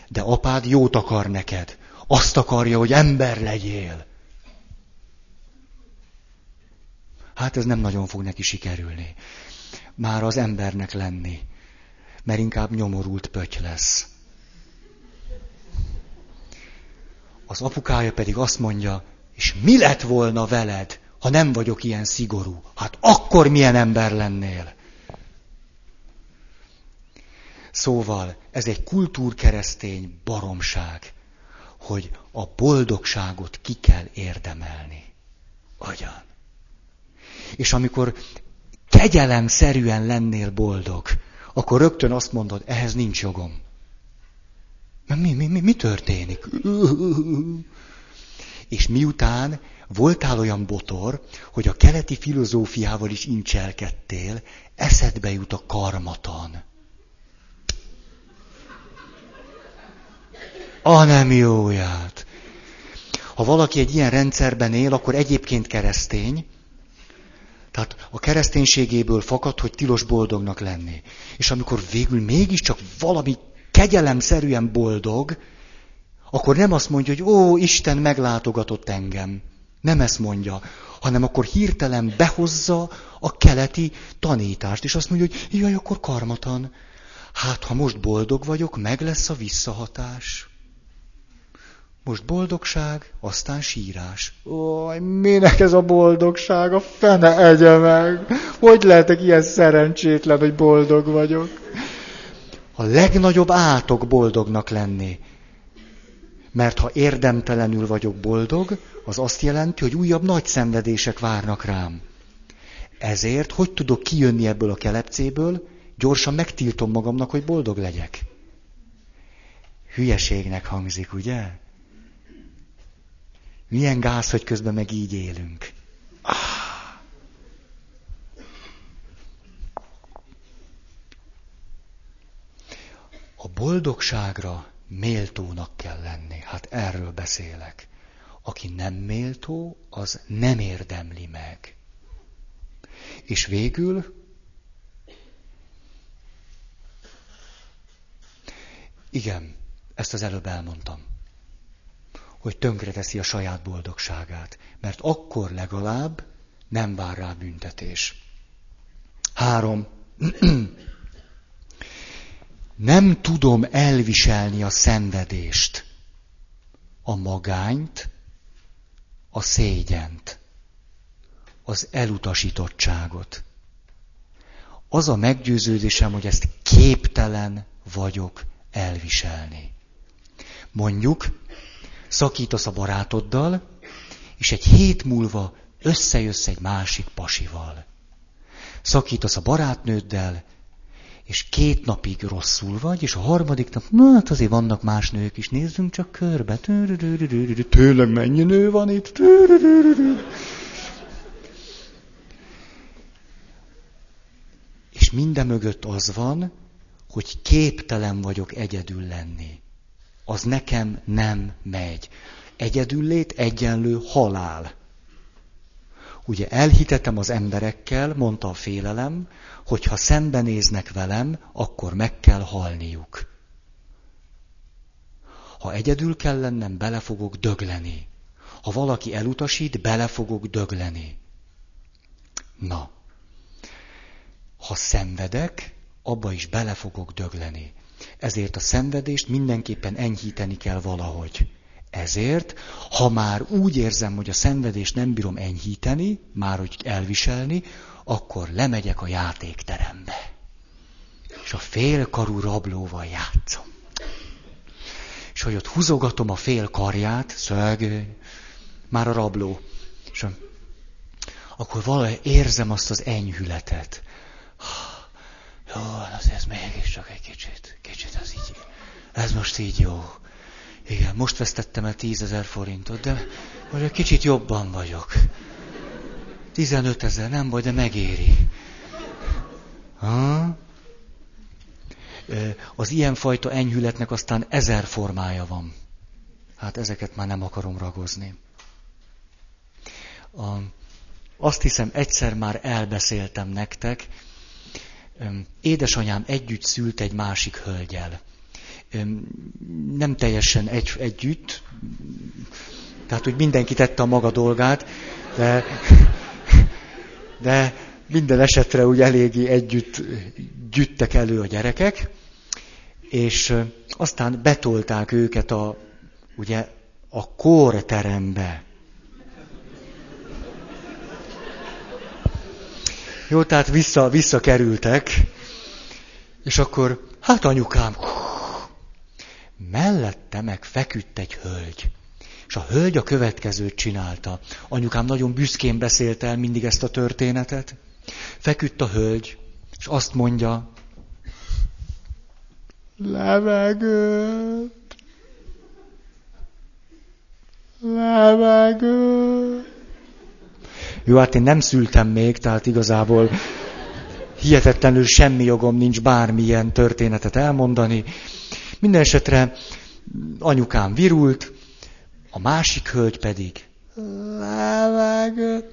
De apád jót akar neked. Azt akarja, hogy ember legyél. Hát ez nem nagyon fog neki sikerülni. Már az embernek lenni. Mert inkább nyomorult pöty lesz. Az apukája pedig azt mondja, és mi lett volna veled, ha nem vagyok ilyen szigorú? Hát akkor milyen ember lennél? Szóval ez egy kultúrkeresztény baromság, hogy a boldogságot ki kell érdemelni. Agyan. És amikor kegyelemszerűen lennél boldog, akkor rögtön azt mondod, ehhez nincs jogom. Mi, mi, mi, mi történik? És miután voltál olyan botor, hogy a keleti filozófiával is incselkedtél, eszedbe jut a karmatan. A nem jóját. Ha valaki egy ilyen rendszerben él, akkor egyébként keresztény, tehát a kereszténységéből fakad, hogy tilos boldognak lenni. És amikor végül mégiscsak valami kegyelemszerűen boldog, akkor nem azt mondja, hogy ó, Isten meglátogatott engem. Nem ezt mondja, hanem akkor hirtelen behozza a keleti tanítást, és azt mondja, hogy jaj, akkor karmatan. Hát, ha most boldog vagyok, meg lesz a visszahatás. Most boldogság, aztán sírás. Ó, minek ez a boldogság? A fene egye meg. Hogy lehetek ilyen szerencsétlen, hogy boldog vagyok? A legnagyobb átok boldognak lenni. Mert ha érdemtelenül vagyok boldog, az azt jelenti, hogy újabb nagy szenvedések várnak rám. Ezért, hogy tudok kijönni ebből a kelepcéből, gyorsan megtiltom magamnak, hogy boldog legyek. Hülyeségnek hangzik, ugye? Milyen gáz, hogy közben meg így élünk. Ah. A boldogságra méltónak kell lenni. Hát erről beszélek. Aki nem méltó, az nem érdemli meg. És végül igen, ezt az előbb elmondtam hogy tönkreteszi a saját boldogságát, mert akkor legalább nem vár rá büntetés. Három. Nem tudom elviselni a szenvedést, a magányt, a szégyent, az elutasítottságot. Az a meggyőződésem, hogy ezt képtelen vagyok elviselni. Mondjuk, szakítasz a barátoddal, és egy hét múlva összejössz egy másik pasival. Szakítasz a barátnőddel, és két napig rosszul vagy, és a harmadik nap, na hát azért vannak más nők is, nézzünk csak körbe. Tényleg mennyi nő van itt? És minden mögött az van, hogy képtelen vagyok egyedül lenni. Az nekem nem megy. Egyedüllét egyenlő halál. Ugye elhitetem az emberekkel, mondta a félelem, hogy ha szembenéznek velem, akkor meg kell halniuk. Ha egyedül kell lennem, bele fogok dögleni. Ha valaki elutasít, bele fogok dögleni. Na, ha szenvedek, abba is bele fogok dögleni. Ezért a szenvedést mindenképpen enyhíteni kell valahogy. Ezért, ha már úgy érzem, hogy a szenvedést nem bírom enyhíteni, már hogy elviselni, akkor lemegyek a játékterembe. És a félkarú rablóval játszom. És hogy ott húzogatom a fél karját, szög, már a rabló. És akkor valahogy érzem azt az enyhületet. Jó, az ez mégiscsak egy kicsit, kicsit ez így, ez most így jó. Igen, most vesztettem el tízezer forintot, de most egy kicsit jobban vagyok. 15 ezer, nem baj, de megéri. Ha? Az ilyenfajta enyhületnek aztán ezer formája van. Hát ezeket már nem akarom ragozni. A, azt hiszem, egyszer már elbeszéltem nektek. Édesanyám együtt szült egy másik hölgyel. Nem teljesen egy, együtt, tehát, hogy mindenki tette a maga dolgát, de de minden esetre úgy eléggé együtt gyűjtek elő a gyerekek, és aztán betolták őket a, ugye, a kórterembe. Jó, tehát vissza, visszakerültek, és akkor, hát anyukám, mellette meg feküdt egy hölgy. És a hölgy a következőt csinálta. Anyukám nagyon büszkén beszélt el mindig ezt a történetet. Feküdt a hölgy, és azt mondja, levegőt, levegőt. Jó, hát én nem szültem még, tehát igazából hihetetlenül semmi jogom nincs bármilyen történetet elmondani. Minden esetre anyukám virult, a másik hölgy pedig.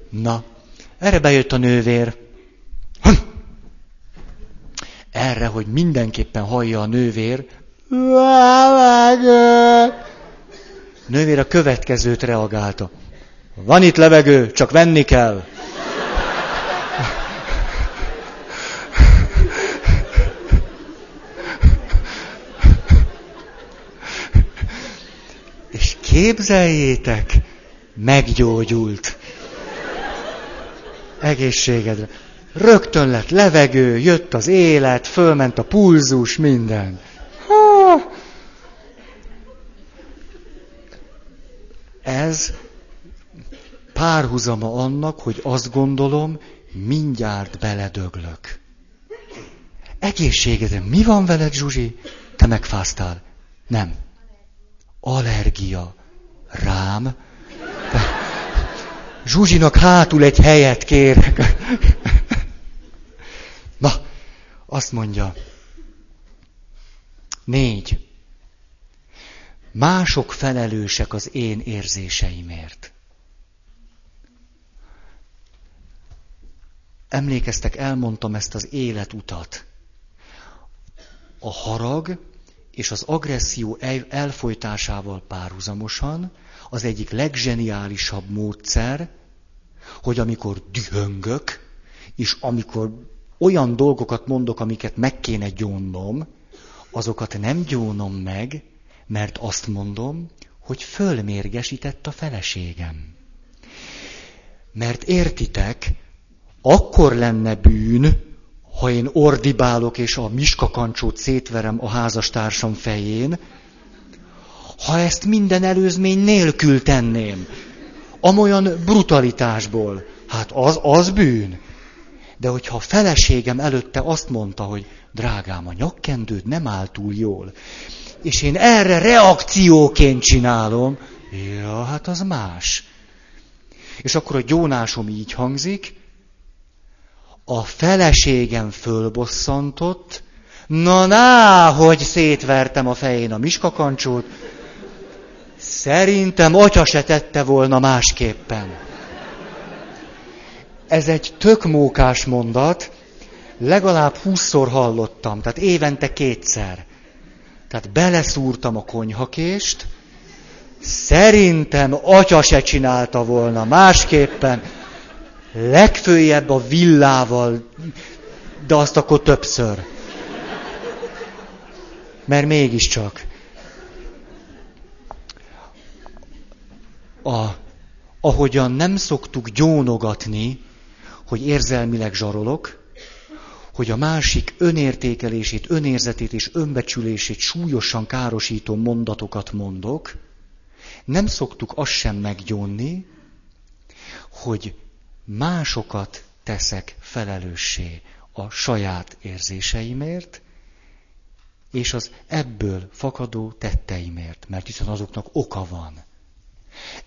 Na, erre bejött a nővér. Erre, hogy mindenképpen hallja a nővér. Nővér a következőt reagálta. Van itt levegő, csak venni kell. Képzeljétek, meggyógyult. Egészségedre. Rögtön lett levegő, jött az élet, fölment a pulzus, minden. Ha! Ez párhuzama annak, hogy azt gondolom, mindjárt beledöglök. Egészségedre, mi van veled, Zsuzsi? Te megfáztál. Nem. Allergia rám. Zsuzsinak hátul egy helyet kérek. Na, azt mondja. Négy. Mások felelősek az én érzéseimért. Emlékeztek, elmondtam ezt az életutat. A harag és az agresszió elfolytásával párhuzamosan az egyik legzseniálisabb módszer, hogy amikor dühöngök, és amikor olyan dolgokat mondok, amiket meg kéne gyónnom, azokat nem gyónom meg, mert azt mondom, hogy fölmérgesített a feleségem. Mert értitek, akkor lenne bűn, ha én ordibálok és a miskakancsót szétverem a házastársam fején, ha ezt minden előzmény nélkül tenném, amolyan brutalitásból, hát az, az bűn. De hogyha a feleségem előtte azt mondta, hogy drágám, a nyakkendőd nem áll túl jól, és én erre reakcióként csinálom, ja, hát az más. És akkor a gyónásom így hangzik, a feleségem fölbosszantott, na ná, hogy szétvertem a fején a miskakancsót, szerintem atya se tette volna másképpen. Ez egy tök mókás mondat, legalább húszszor hallottam, tehát évente kétszer. Tehát beleszúrtam a konyhakést, szerintem atya se csinálta volna másképpen, legfőjebb a villával, de azt akkor többször. Mert mégiscsak. A, ahogyan nem szoktuk gyónogatni, hogy érzelmileg zsarolok, hogy a másik önértékelését, önérzetét és önbecsülését súlyosan károsító mondatokat mondok, nem szoktuk azt sem meggyónni, hogy másokat teszek felelőssé a saját érzéseimért, és az ebből fakadó tetteimért, mert hiszen azoknak oka van.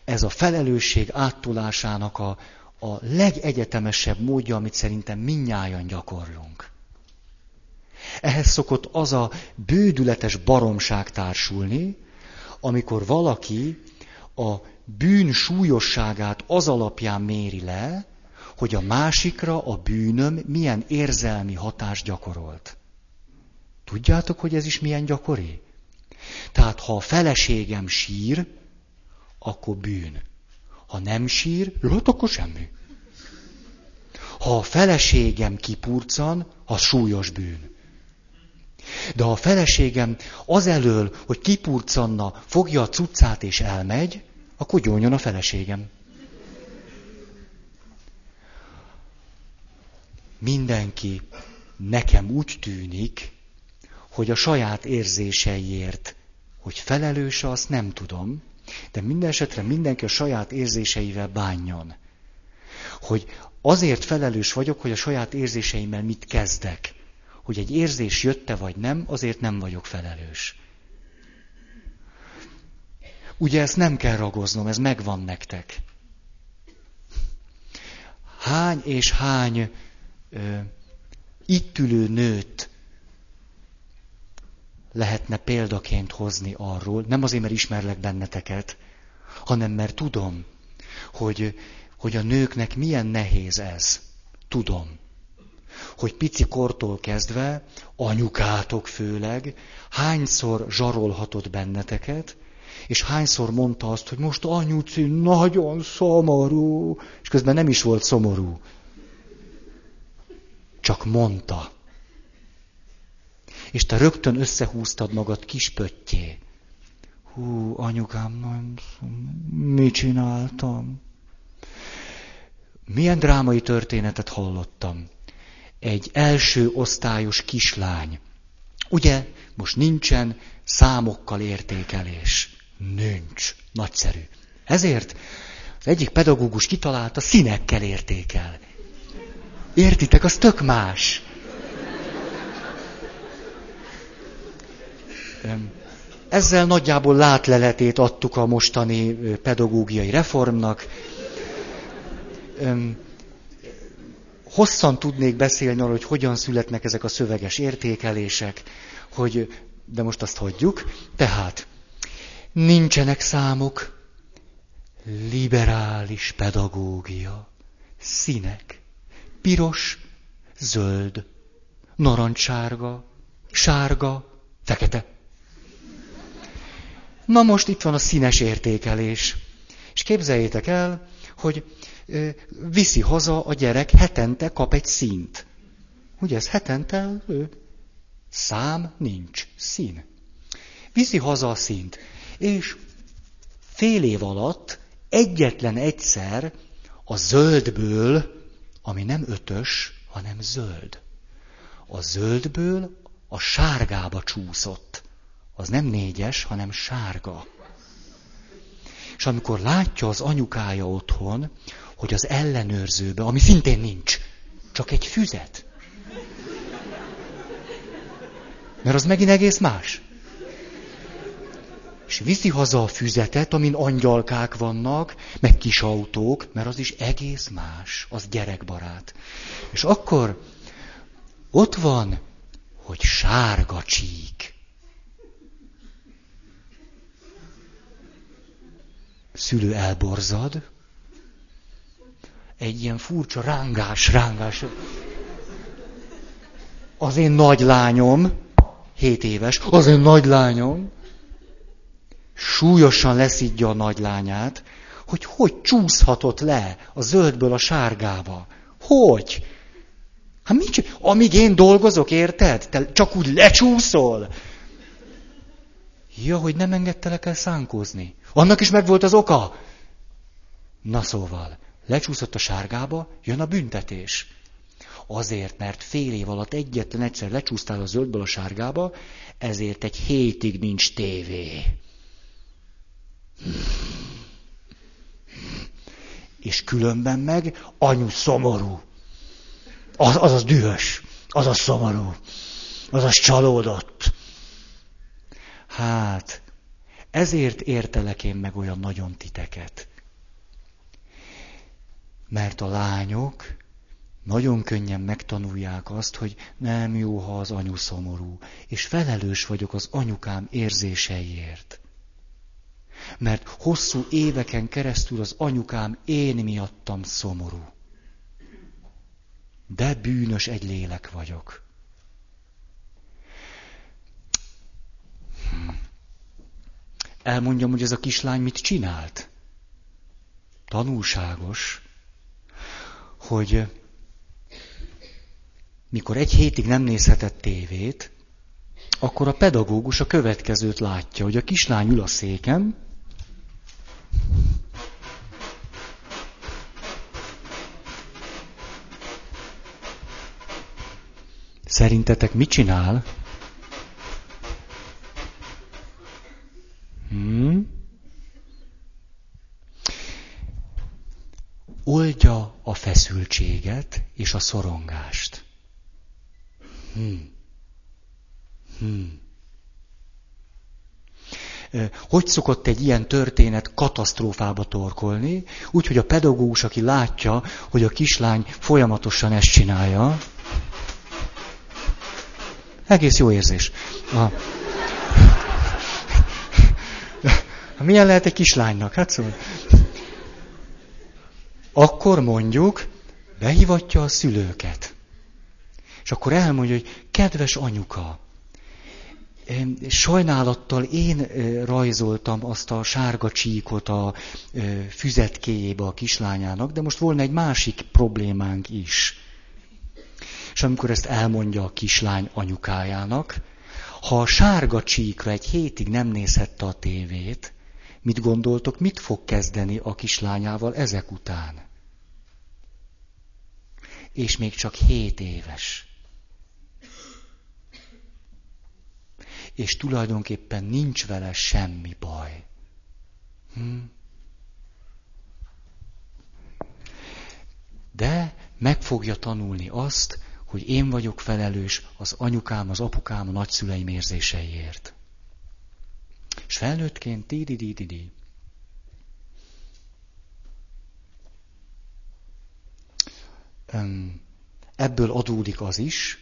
Ez a felelősség áttulásának a, a legegyetemesebb módja, amit szerintem minnyáján gyakorlunk. Ehhez szokott az a bődületes baromság társulni, amikor valaki a bűn súlyosságát az alapján méri le, hogy a másikra a bűnöm milyen érzelmi hatást gyakorolt. Tudjátok, hogy ez is milyen gyakori? Tehát, ha a feleségem sír, akkor bűn. Ha nem sír, hát akkor semmi. Ha a feleségem kipurcan, az súlyos bűn. De ha a feleségem azelől, hogy kipurcanna, fogja a cuccát és elmegy, akkor gyónjon a feleségem. Mindenki nekem úgy tűnik, hogy a saját érzéseiért, hogy felelős, azt nem tudom, de minden esetre mindenki a saját érzéseivel bánjon. Hogy azért felelős vagyok, hogy a saját érzéseimmel mit kezdek. Hogy egy érzés jötte vagy nem, azért nem vagyok felelős. Ugye ezt nem kell ragoznom, ez megvan nektek. Hány és hány itt ülő nőt lehetne példaként hozni arról, nem azért, mert ismerlek benneteket, hanem mert tudom, hogy, hogy a nőknek milyen nehéz ez. Tudom. Hogy pici kortól kezdve, anyukátok főleg, hányszor zsarolhatott benneteket, és hányszor mondta azt, hogy most anyuci nagyon szomorú, és közben nem is volt szomorú. Csak mondta. És te rögtön összehúztad magad kispöttyé. Hú, anyukám, nem, mit csináltam? Milyen drámai történetet hallottam. Egy első osztályos kislány. Ugye, most nincsen számokkal értékelés. Nincs. Nagyszerű. Ezért az egyik pedagógus kitalálta, színekkel értékel. Értitek, az tök más. Ezzel nagyjából látleletét adtuk a mostani pedagógiai reformnak. Hosszan tudnék beszélni arról, hogy hogyan születnek ezek a szöveges értékelések, hogy, de most azt hagyjuk. Tehát, nincsenek számok, liberális pedagógia, színek, piros, zöld, narancssárga, sárga, fekete. Na most itt van a színes értékelés. És képzeljétek el, hogy viszi haza a gyerek, hetente kap egy színt. Ugye ez hetente ő Szám nincs, szín. Viszi haza a színt, és fél év alatt egyetlen egyszer a zöldből, ami nem ötös, hanem zöld, a zöldből a sárgába csúszott. Az nem négyes, hanem sárga. És amikor látja az anyukája otthon, hogy az ellenőrzőbe, ami szintén nincs, csak egy füzet. Mert az megint egész más. És viszi haza a füzetet, amin angyalkák vannak, meg kis autók, mert az is egész más, az gyerekbarát. És akkor ott van, hogy sárga csík. Szülő elborzad, egy ilyen furcsa rángás, rángás. Az én nagy lányom, hét éves, az én nagy lányom, súlyosan leszidja a nagylányát, hogy hogy csúszhatott le a zöldből a sárgába. Hogy? Hát mit Amíg én dolgozok, érted? Te csak úgy lecsúszol. Ja, hogy nem engedtelek el szánkózni. Annak is megvolt az oka. Na szóval, lecsúszott a sárgába, jön a büntetés. Azért, mert fél év alatt egyetlen egyszer lecsúsztál a zöldből a sárgába, ezért egy hétig nincs tévé. És különben meg anyu szomorú. Az, az az dühös, az az szomorú, az az csalódott. Hát, ezért értelek én meg olyan nagyon titeket. Mert a lányok nagyon könnyen megtanulják azt, hogy nem jó, ha az anyu szomorú, és felelős vagyok az anyukám érzéseiért. Mert hosszú éveken keresztül az anyukám én miattam szomorú. De bűnös egy lélek vagyok. Hm. Elmondjam, hogy ez a kislány mit csinált. Tanulságos, hogy mikor egy hétig nem nézhetett tévét, akkor a pedagógus a következőt látja, hogy a kislány ül a széken, Szerintetek mit csinál? Hmm? Oldja a feszültséget és a szorongást. Hmm. Hmm. Hogy szokott egy ilyen történet katasztrófába torkolni, úgyhogy a pedagógus, aki látja, hogy a kislány folyamatosan ezt csinálja, egész jó érzés. A... Milyen lehet egy kislánynak? Hát szóval. Akkor mondjuk, behívatja a szülőket. És akkor elmondja, hogy kedves anyuka, sajnálattal én rajzoltam azt a sárga csíkot a füzetkéjébe a kislányának, de most volna egy másik problémánk is. És amikor ezt elmondja a kislány anyukájának, ha a sárga csíkra egy hétig nem nézhette a tévét, mit gondoltok, mit fog kezdeni a kislányával ezek után? És még csak hét éves. És tulajdonképpen nincs vele semmi baj. Hm? De meg fogja tanulni azt, hogy én vagyok felelős az anyukám, az apukám, a nagyszüleim érzéseiért. És felnőttként di di di. Ebből adódik az is,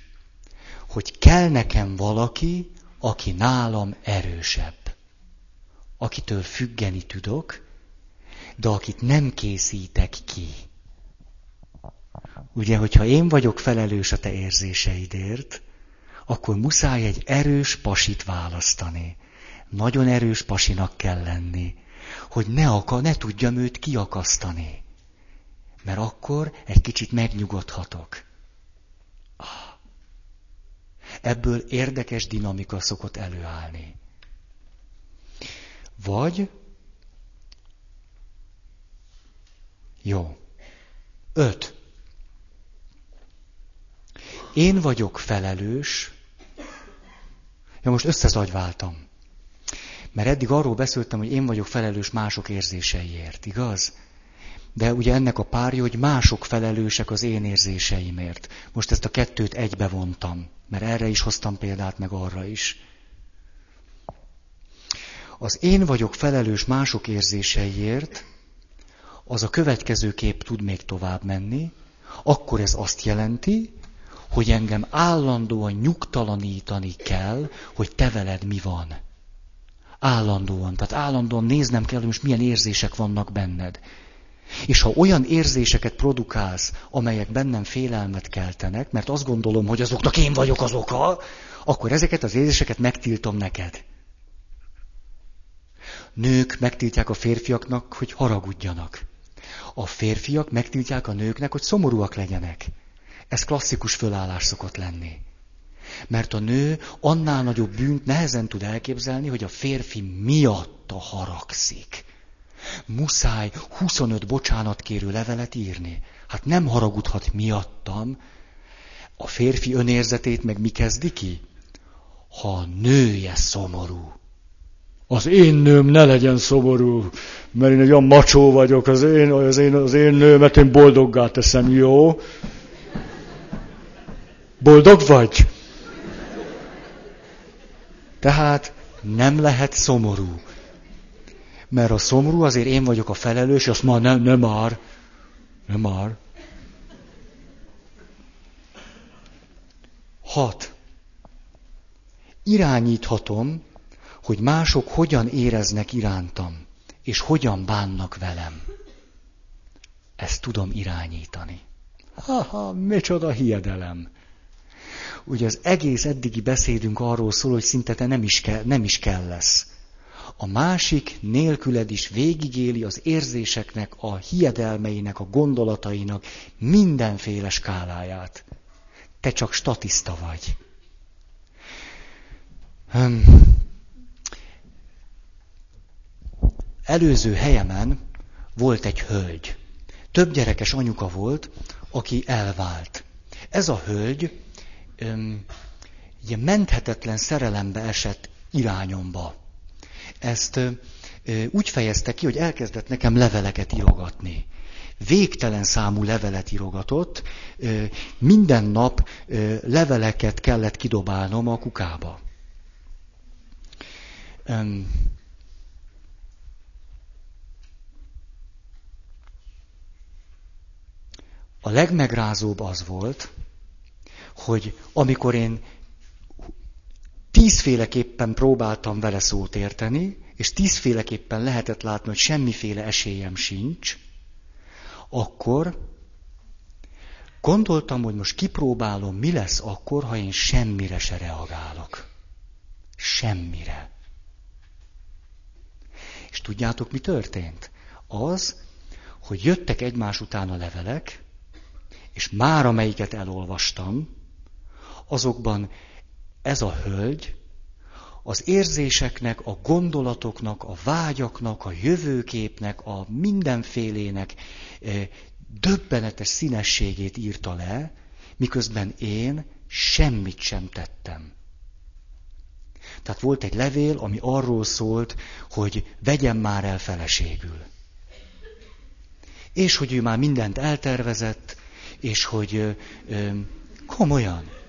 hogy kell nekem valaki, aki nálam erősebb, akitől függeni tudok, de akit nem készítek ki. Ugye, hogyha én vagyok felelős a te érzéseidért, akkor muszáj egy erős pasit választani. Nagyon erős pasinak kell lenni, hogy ne, akar, ne tudjam őt kiakasztani. Mert akkor egy kicsit megnyugodhatok. Ebből érdekes dinamika szokott előállni. Vagy, jó, öt. Én vagyok felelős, ja most összezagyváltam. Mert eddig arról beszéltem, hogy én vagyok felelős mások érzéseiért, igaz? De ugye ennek a párja, hogy mások felelősek az én érzéseimért. Most ezt a kettőt egybe vontam, mert erre is hoztam példát, meg arra is. Az én vagyok felelős mások érzéseiért, az a következő kép tud még tovább menni, akkor ez azt jelenti, hogy engem állandóan nyugtalanítani kell, hogy te veled mi van. Állandóan. Tehát állandóan néznem kell, hogy most milyen érzések vannak benned. És ha olyan érzéseket produkálsz, amelyek bennem félelmet keltenek, mert azt gondolom, hogy azoknak én vagyok az oka, akkor ezeket az érzéseket megtiltom neked. Nők megtiltják a férfiaknak, hogy haragudjanak. A férfiak megtiltják a nőknek, hogy szomorúak legyenek. Ez klasszikus fölállás szokott lenni. Mert a nő annál nagyobb bűnt nehezen tud elképzelni, hogy a férfi miatta haragszik. Muszáj 25 bocsánatkérő levelet írni. Hát nem haragudhat miattam. A férfi önérzetét meg mi kezdi ki? Ha a nője szomorú. Az én nőm ne legyen szomorú, mert én egy olyan macsó vagyok, az én, az én, az én nőmet én boldoggá teszem, jó? Boldog vagy? Tehát nem lehet szomorú. Mert a szomorú azért én vagyok a felelős, azt már nem, nem már. Nem már. Hat. Irányíthatom, hogy mások hogyan éreznek irántam, és hogyan bánnak velem. Ezt tudom irányítani. Ha-ha, micsoda hiedelem. Ugye az egész eddigi beszédünk arról szól, hogy szinte te nem is, kell, nem is kell lesz. A másik nélküled is végigéli az érzéseknek, a hiedelmeinek, a gondolatainak mindenféle skáláját. Te csak statiszta vagy. Hm. Előző helyemen volt egy hölgy. Több gyerekes anyuka volt, aki elvált. Ez a hölgy öm, menthetetlen szerelembe esett irányomba. Ezt úgy fejezte ki, hogy elkezdett nekem leveleket írogatni. Végtelen számú levelet írogatott, minden nap leveleket kellett kidobálnom a kukába. A legmegrázóbb az volt, hogy amikor én tízféleképpen próbáltam vele szót érteni, és tízféleképpen lehetett látni, hogy semmiféle esélyem sincs, akkor gondoltam, hogy most kipróbálom, mi lesz akkor, ha én semmire se reagálok. Semmire. És tudjátok, mi történt? Az, hogy jöttek egymás után a levelek, és már amelyiket elolvastam, azokban ez a hölgy az érzéseknek, a gondolatoknak, a vágyaknak, a jövőképnek, a mindenfélének eh, döbbenetes színességét írta le, miközben én semmit sem tettem. Tehát volt egy levél, ami arról szólt, hogy vegyem már el feleségül. És hogy ő már mindent eltervezett, és hogy ö, ö, komolyan.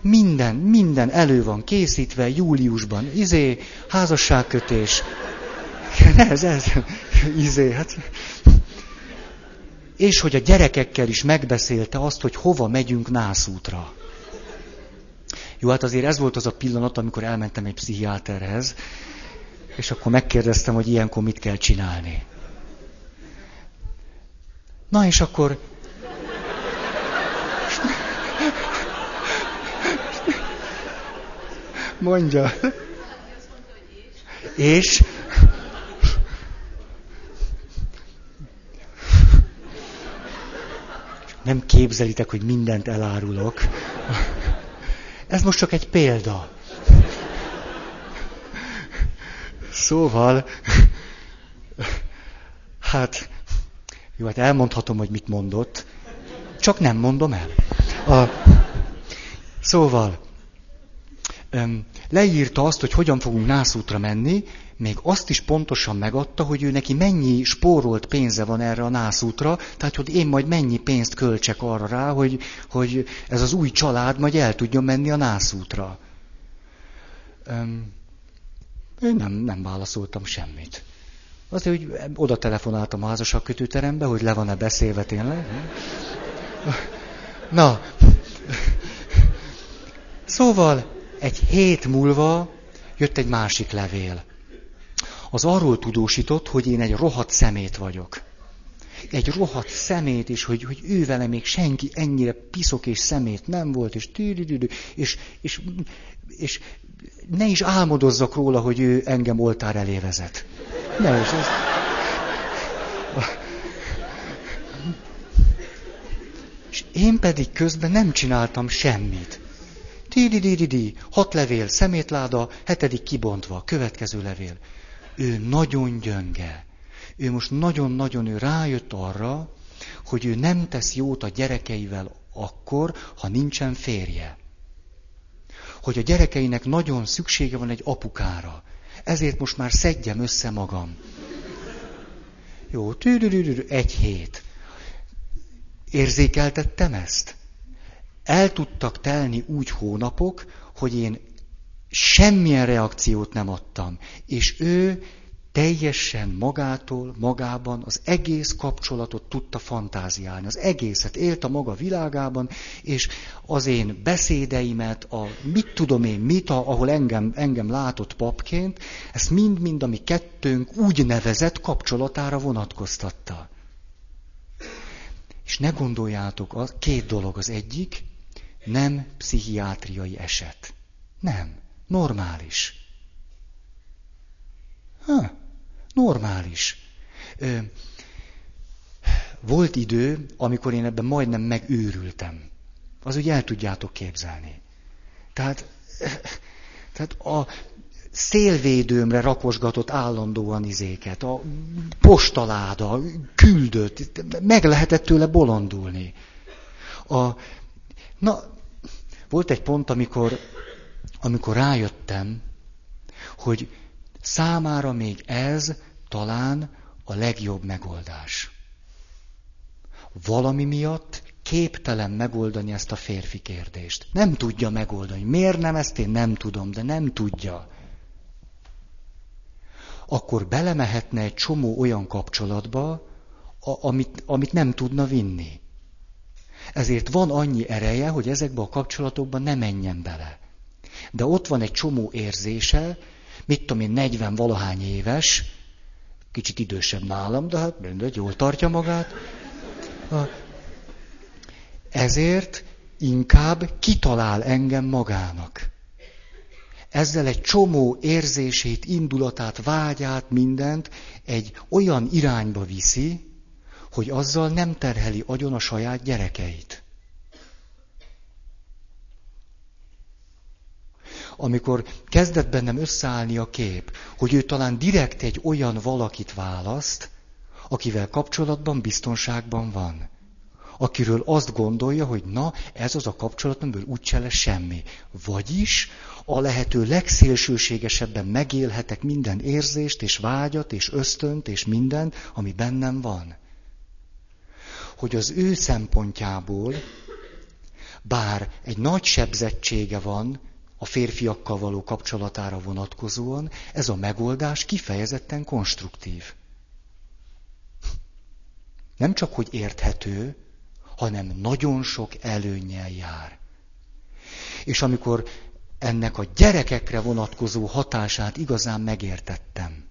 Minden, minden elő van készítve, júliusban, izé, házasságkötés. Ez, ez, izé, hát. És hogy a gyerekekkel is megbeszélte azt, hogy hova megyünk nászútra. Jó, hát azért ez volt az a pillanat, amikor elmentem egy pszichiáterhez, és akkor megkérdeztem, hogy ilyenkor mit kell csinálni. Na és akkor Mondja. És? Nem képzelitek, hogy mindent elárulok. Ez most csak egy példa. Szóval, hát, jó, hát elmondhatom, hogy mit mondott, csak nem mondom el. A, szóval, leírta azt, hogy hogyan fogunk nászútra menni, még azt is pontosan megadta, hogy ő neki mennyi spórolt pénze van erre a nászútra, tehát hogy én majd mennyi pénzt költsek arra rá, hogy, hogy ez az új család majd el tudjon menni a nászútra. Én nem, nem válaszoltam semmit. Azért, hogy oda telefonáltam a házasságkötőterembe, hogy le van-e beszélve tényleg. Na, szóval egy hét múlva jött egy másik levél. Az arról tudósított, hogy én egy rohadt szemét vagyok. Egy rohadt szemét, és hogy, hogy ő vele még senki ennyire piszok és szemét nem volt, és és, és, és ne is álmodozzak róla, hogy ő engem oltár elé. Ne is. Ez... És én pedig közben nem csináltam semmit. Ti-di-di-di-di, hat levél, szemétláda, hetedik kibontva, következő levél. Ő nagyon gyönge. Ő most nagyon-nagyon ő rájött arra, hogy ő nem tesz jót a gyerekeivel akkor, ha nincsen férje. Hogy a gyerekeinek nagyon szüksége van egy apukára. Ezért most már szedjem össze magam. Jó, tűrűrűrű, egy hét. Érzékeltettem ezt? El tudtak telni úgy hónapok, hogy én semmilyen reakciót nem adtam. És ő teljesen magától, magában az egész kapcsolatot tudta fantáziálni. Az egészet élt a maga világában, és az én beszédeimet, a mit tudom én mit, ahol engem, engem látott papként, ezt mind-mind, ami kettőnk úgy nevezett kapcsolatára vonatkoztatta. És ne gondoljátok, az, két dolog az egyik, nem pszichiátriai eset. Nem. Normális. Ha, normális. Ö, volt idő, amikor én ebben majdnem megőrültem. Az úgy el tudjátok képzelni. Tehát, tehát a szélvédőmre rakosgatott állandóan izéket, a postaláda, küldött, meg lehetett tőle bolondulni. A, Na, volt egy pont, amikor, amikor rájöttem, hogy számára még ez talán a legjobb megoldás. Valami miatt képtelen megoldani ezt a férfi kérdést. Nem tudja megoldani. Miért nem ezt én nem tudom, de nem tudja. Akkor belemehetne egy csomó olyan kapcsolatba, amit, amit nem tudna vinni. Ezért van annyi ereje, hogy ezekbe a kapcsolatokban ne menjen bele. De ott van egy csomó érzése, mit tudom én, 40 valahány éves, kicsit idősebb nálam, de hát mindegy, jól tartja magát. Ezért inkább kitalál engem magának. Ezzel egy csomó érzését, indulatát, vágyát, mindent egy olyan irányba viszi, hogy azzal nem terheli agyon a saját gyerekeit. Amikor kezdett bennem összeállni a kép, hogy ő talán direkt egy olyan valakit választ, akivel kapcsolatban, biztonságban van. Akiről azt gondolja, hogy na, ez az a kapcsolat, amiből úgyse lesz semmi. Vagyis a lehető legszélsőségesebben megélhetek minden érzést, és vágyat, és ösztönt, és mindent, ami bennem van hogy az ő szempontjából, bár egy nagy sebzettsége van a férfiakkal való kapcsolatára vonatkozóan, ez a megoldás kifejezetten konstruktív. Nem csak, hogy érthető, hanem nagyon sok előnyel jár. És amikor ennek a gyerekekre vonatkozó hatását igazán megértettem,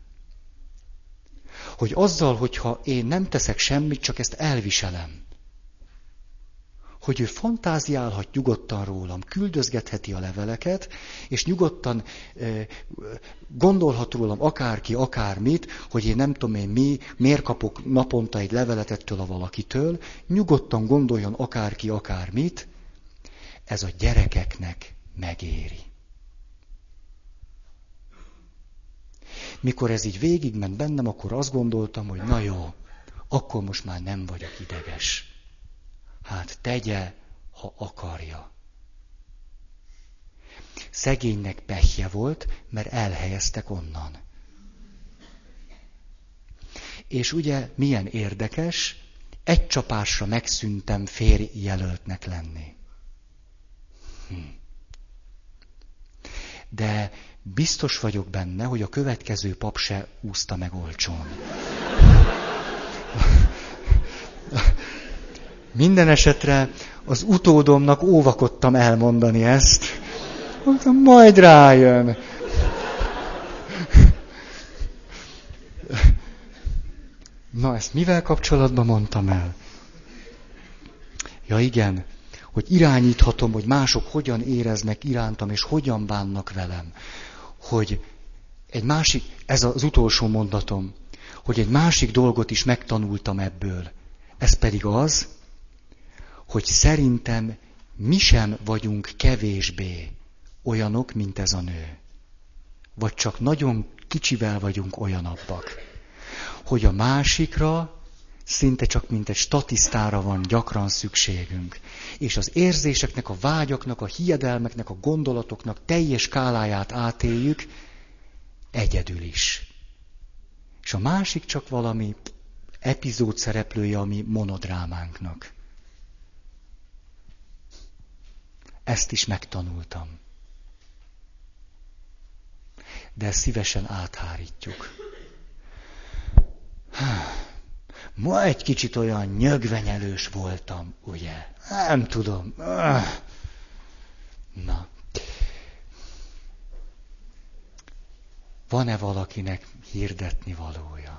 hogy azzal, hogyha én nem teszek semmit, csak ezt elviselem, hogy ő fantáziálhat nyugodtan rólam, küldözgetheti a leveleket, és nyugodtan eh, gondolhat rólam akárki, akármit, hogy én nem tudom én mi, miért kapok naponta egy levelet ettől a valakitől, nyugodtan gondoljon akárki, akármit, ez a gyerekeknek megéri. Mikor ez így végigment bennem, akkor azt gondoltam, hogy na jó, akkor most már nem vagyok ideges. Hát tegye, ha akarja. Szegénynek pehje volt, mert elhelyeztek onnan. És ugye milyen érdekes, egy csapásra megszűntem férjelöltnek lenni. Hm. De biztos vagyok benne, hogy a következő pap se úszta meg olcsón. Minden esetre az utódomnak óvakodtam elmondani ezt. Mondtam, majd rájön. Na, ezt mivel kapcsolatban mondtam el? Ja igen, hogy irányíthatom, hogy mások hogyan éreznek irántam, és hogyan bánnak velem. Hogy egy másik, ez az utolsó mondatom, hogy egy másik dolgot is megtanultam ebből. Ez pedig az, hogy szerintem mi sem vagyunk kevésbé olyanok, mint ez a nő. Vagy csak nagyon kicsivel vagyunk olyanabbak. Hogy a másikra szinte csak mint egy statisztára van gyakran szükségünk. És az érzéseknek, a vágyaknak, a hiedelmeknek, a gondolatoknak teljes skáláját átéljük egyedül is. És a másik csak valami epizód szereplője a mi monodrámánknak. Ezt is megtanultam. De szívesen áthárítjuk. Ma egy kicsit olyan nyögvenyelős voltam, ugye? Nem tudom. Na. Van-e valakinek hirdetni valója?